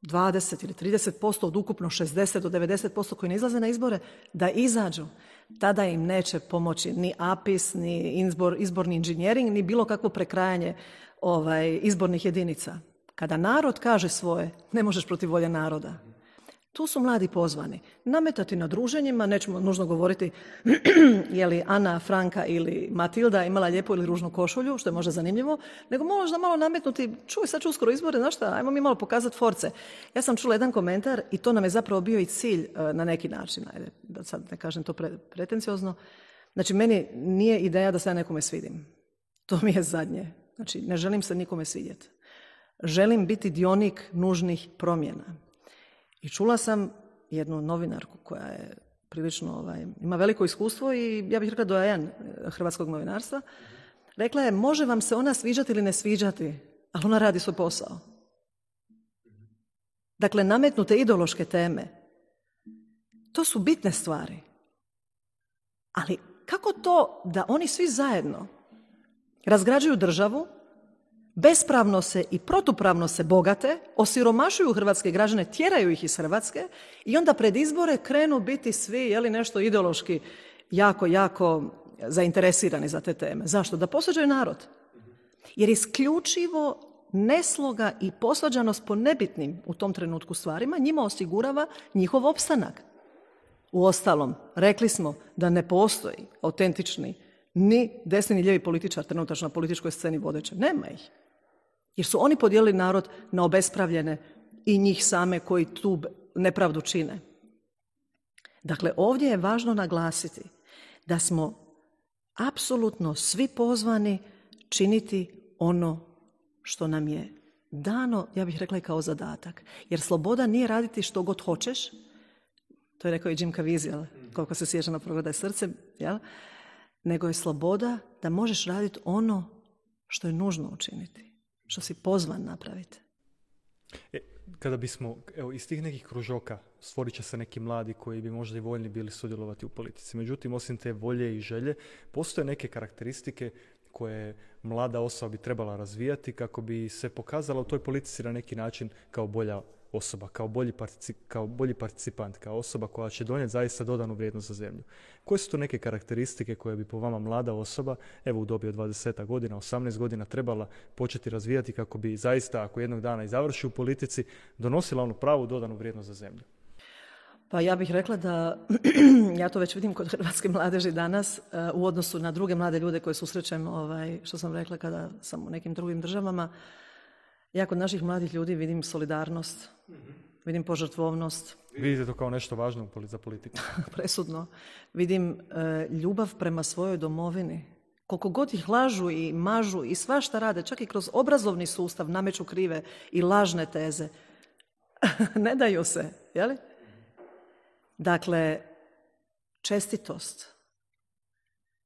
20 ili 30% od ukupno 60 do 90% koji ne izlaze na izbore, da izađu. Tada im neće pomoći ni APIS, ni izbor, izborni inženjering, ni bilo kakvo prekrajanje ovaj, izbornih jedinica. Kada narod kaže svoje, ne možeš protiv volje naroda. Tu su mladi pozvani. Nametati na druženjima, nećemo nužno govoriti *clears throat* je li Ana, Franka ili Matilda imala lijepu ili ružnu košulju, što je možda zanimljivo, nego možda malo nametnuti, čuj, sad ću uskoro izbore, znaš šta, ajmo mi malo pokazati force. Ja sam čula jedan komentar i to nam je zapravo bio i cilj e, na neki način, ajde, da sad ne kažem to pretenciozno. Znači, meni nije ideja da se ja nekome svidim. To mi je zadnje. Znači, ne želim se nikome svidjeti. Želim biti dionik nužnih promjena. I čula sam jednu novinarku koja je prilično, ovaj, ima veliko iskustvo i ja bih rekla dojajan eh, hrvatskog novinarstva. Rekla je, može vam se ona sviđati ili ne sviđati, ali ona radi svoj posao. Dakle, nametnute ideološke teme, to su bitne stvari. Ali kako to da oni svi zajedno razgrađuju državu, bespravno se i protupravno se bogate, osiromašuju hrvatske građane, tjeraju ih iz Hrvatske i onda pred izbore krenu biti svi jeli, nešto ideološki jako, jako zainteresirani za te teme. Zašto? Da posvađaju narod. Jer isključivo nesloga i posvađanost po nebitnim u tom trenutku stvarima njima osigurava njihov opstanak. U ostalom, rekli smo da ne postoji autentični ni desni ni lijevi političar trenutačno na političkoj sceni vodeće. Nema ih. Jer su oni podijelili narod na obespravljene i njih same koji tu nepravdu čine. Dakle, ovdje je važno naglasiti da smo apsolutno svi pozvani činiti ono što nam je dano, ja bih rekla i kao zadatak. Jer sloboda nije raditi što god hoćeš, to je rekao i Jim Caviezel, koliko se sjeća na progoda srce, jel? nego je sloboda da možeš raditi ono što je nužno učiniti što si pozvan napraviti. E, kada bismo, evo, iz tih nekih kružoka stvorit će se neki mladi koji bi možda i voljni bili sudjelovati u politici. Međutim, osim te volje i želje, postoje neke karakteristike koje mlada osoba bi trebala razvijati kako bi se pokazala u toj politici na neki način kao bolja osoba, kao bolji, kao bolji participant, kao osoba koja će donijeti zaista dodanu vrijednost za zemlju. Koje su to neke karakteristike koje bi po vama mlada osoba, evo u dobi od 20 godina, 18 godina, trebala početi razvijati kako bi zaista, ako jednog dana i završi u politici, donosila onu pravu dodanu vrijednost za zemlju? Pa ja bih rekla da, *clears throat* ja to već vidim kod hrvatske mladeži danas, uh, u odnosu na druge mlade ljude koje susrećem, ovaj, što sam rekla kada sam u nekim drugim državama, ja kod naših mladih ljudi vidim solidarnost, vidim požrtvovnost. Vidite to kao nešto važno za politiku? *laughs* Presudno. Vidim e, ljubav prema svojoj domovini. Koliko god ih lažu i mažu i svašta rade, čak i kroz obrazovni sustav nameću krive i lažne teze. *laughs* ne daju se, jeli? Dakle, čestitost,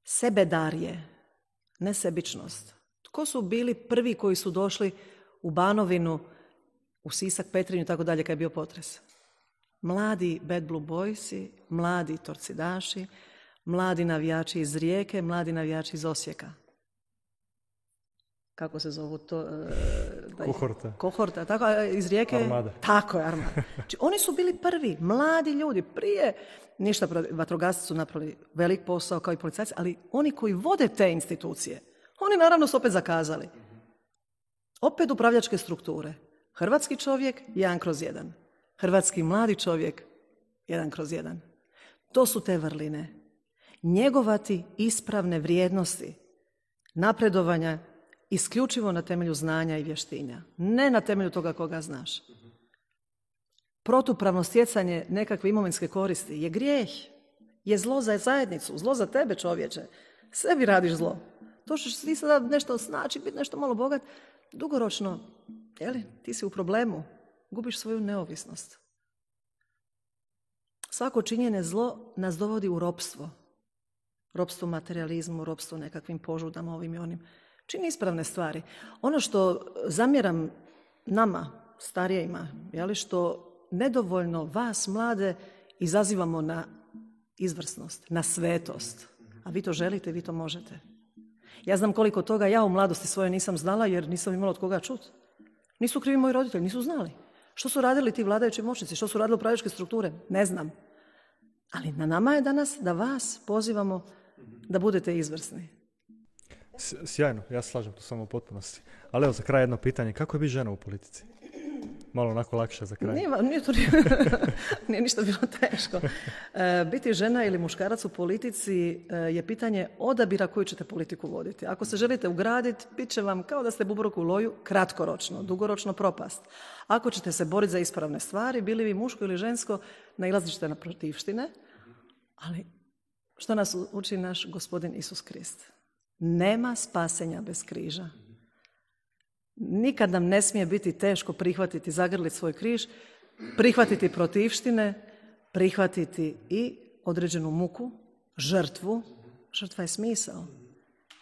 sebedarje, nesebičnost. Tko su bili prvi koji su došli u Banovinu, u Sisak, Petrinju i tako dalje kad je bio potres. Mladi Bad Blue Boysi, mladi torcidaši, mladi navijači iz Rijeke, mladi navijači iz Osijeka. Kako se zovu to? E, kohorta. Kohorta, tako, iz Rijeke. Armada. Tako je, armada. *laughs* Znači, oni su bili prvi, mladi ljudi, prije ništa, vatrogasci su napravili velik posao kao i policajci, ali oni koji vode te institucije, oni naravno su opet zakazali. Opet upravljačke strukture. Hrvatski čovjek, jedan kroz jedan. Hrvatski mladi čovjek, jedan kroz jedan. To su te vrline. Njegovati ispravne vrijednosti, napredovanja isključivo na temelju znanja i vještinja. Ne na temelju toga koga znaš. protupravno stjecanje nekakve imovinske koristi je grijeh. Je zlo za zajednicu, zlo za tebe čovječe. Sebi radiš zlo. To što ti sada nešto znači, biti nešto malo bogat, dugoročno, jeli, ti si u problemu. Gubiš svoju neovisnost. Svako činjene zlo nas dovodi u ropstvo. Ropstvo materializmu, ropstvo nekakvim požudama, ovim i onim. Čini ispravne stvari. Ono što zamjeram nama, starijima, li što nedovoljno vas, mlade, izazivamo na izvrsnost, na svetost. A vi to želite, vi to možete. Ja znam koliko toga ja u mladosti svoje nisam znala jer nisam imala od koga čuti. Nisu krivi moji roditelji, nisu znali. Što su radili ti vladajući moćnici? Što su radili upravljačke strukture? Ne znam. Ali na nama je danas da vas pozivamo da budete izvrsni. Sjajno, ja slažem to samo u potpunosti. Ali evo za kraj jedno pitanje, kako je biti žena u politici? Malo onako lakše za kraj. Nije, nije, to *laughs* nije, ništa bilo teško. E, biti žena ili muškarac u politici e, je pitanje odabira koju ćete politiku voditi. Ako se želite ugraditi, bit će vam kao da ste bubrok u loju, kratkoročno, dugoročno propast. Ako ćete se boriti za ispravne stvari, bili vi muško ili žensko, nailazit ćete na protivštine, ali što nas uči naš gospodin Isus Krist? Nema spasenja bez križa. Nikad nam ne smije biti teško prihvatiti, zagrliti svoj križ, prihvatiti protivštine, prihvatiti i određenu muku, žrtvu. Žrtva je smisao.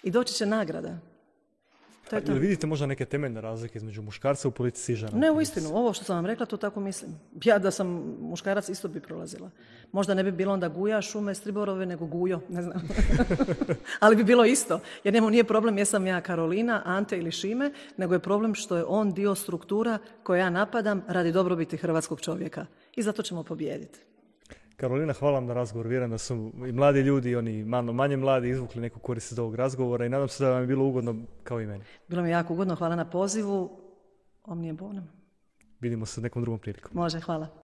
I doći će nagrada. To je to. vidite možda neke temeljne razlike između muškarca u politici i žena? Ne, u istinu. Ovo što sam vam rekla, to tako mislim. Ja da sam muškarac isto bi prolazila. Možda ne bi bilo onda guja, šume, striborove, nego gujo, ne znam. *laughs* Ali bi bilo isto. Jer njemu nije problem jesam ja Karolina, Ante ili Šime, nego je problem što je on dio struktura koje ja napadam radi dobrobiti hrvatskog čovjeka. I zato ćemo pobijediti. Karolina, hvala vam na razgovor. Vjerujem da su i mladi ljudi i oni malo manje mladi izvukli neku korist iz ovog razgovora i nadam se da vam je bilo ugodno kao i meni. Bilo mi je jako ugodno. Hvala na pozivu. Omnije bonom. Vidimo se nekom drugom prilikom. Može, hvala.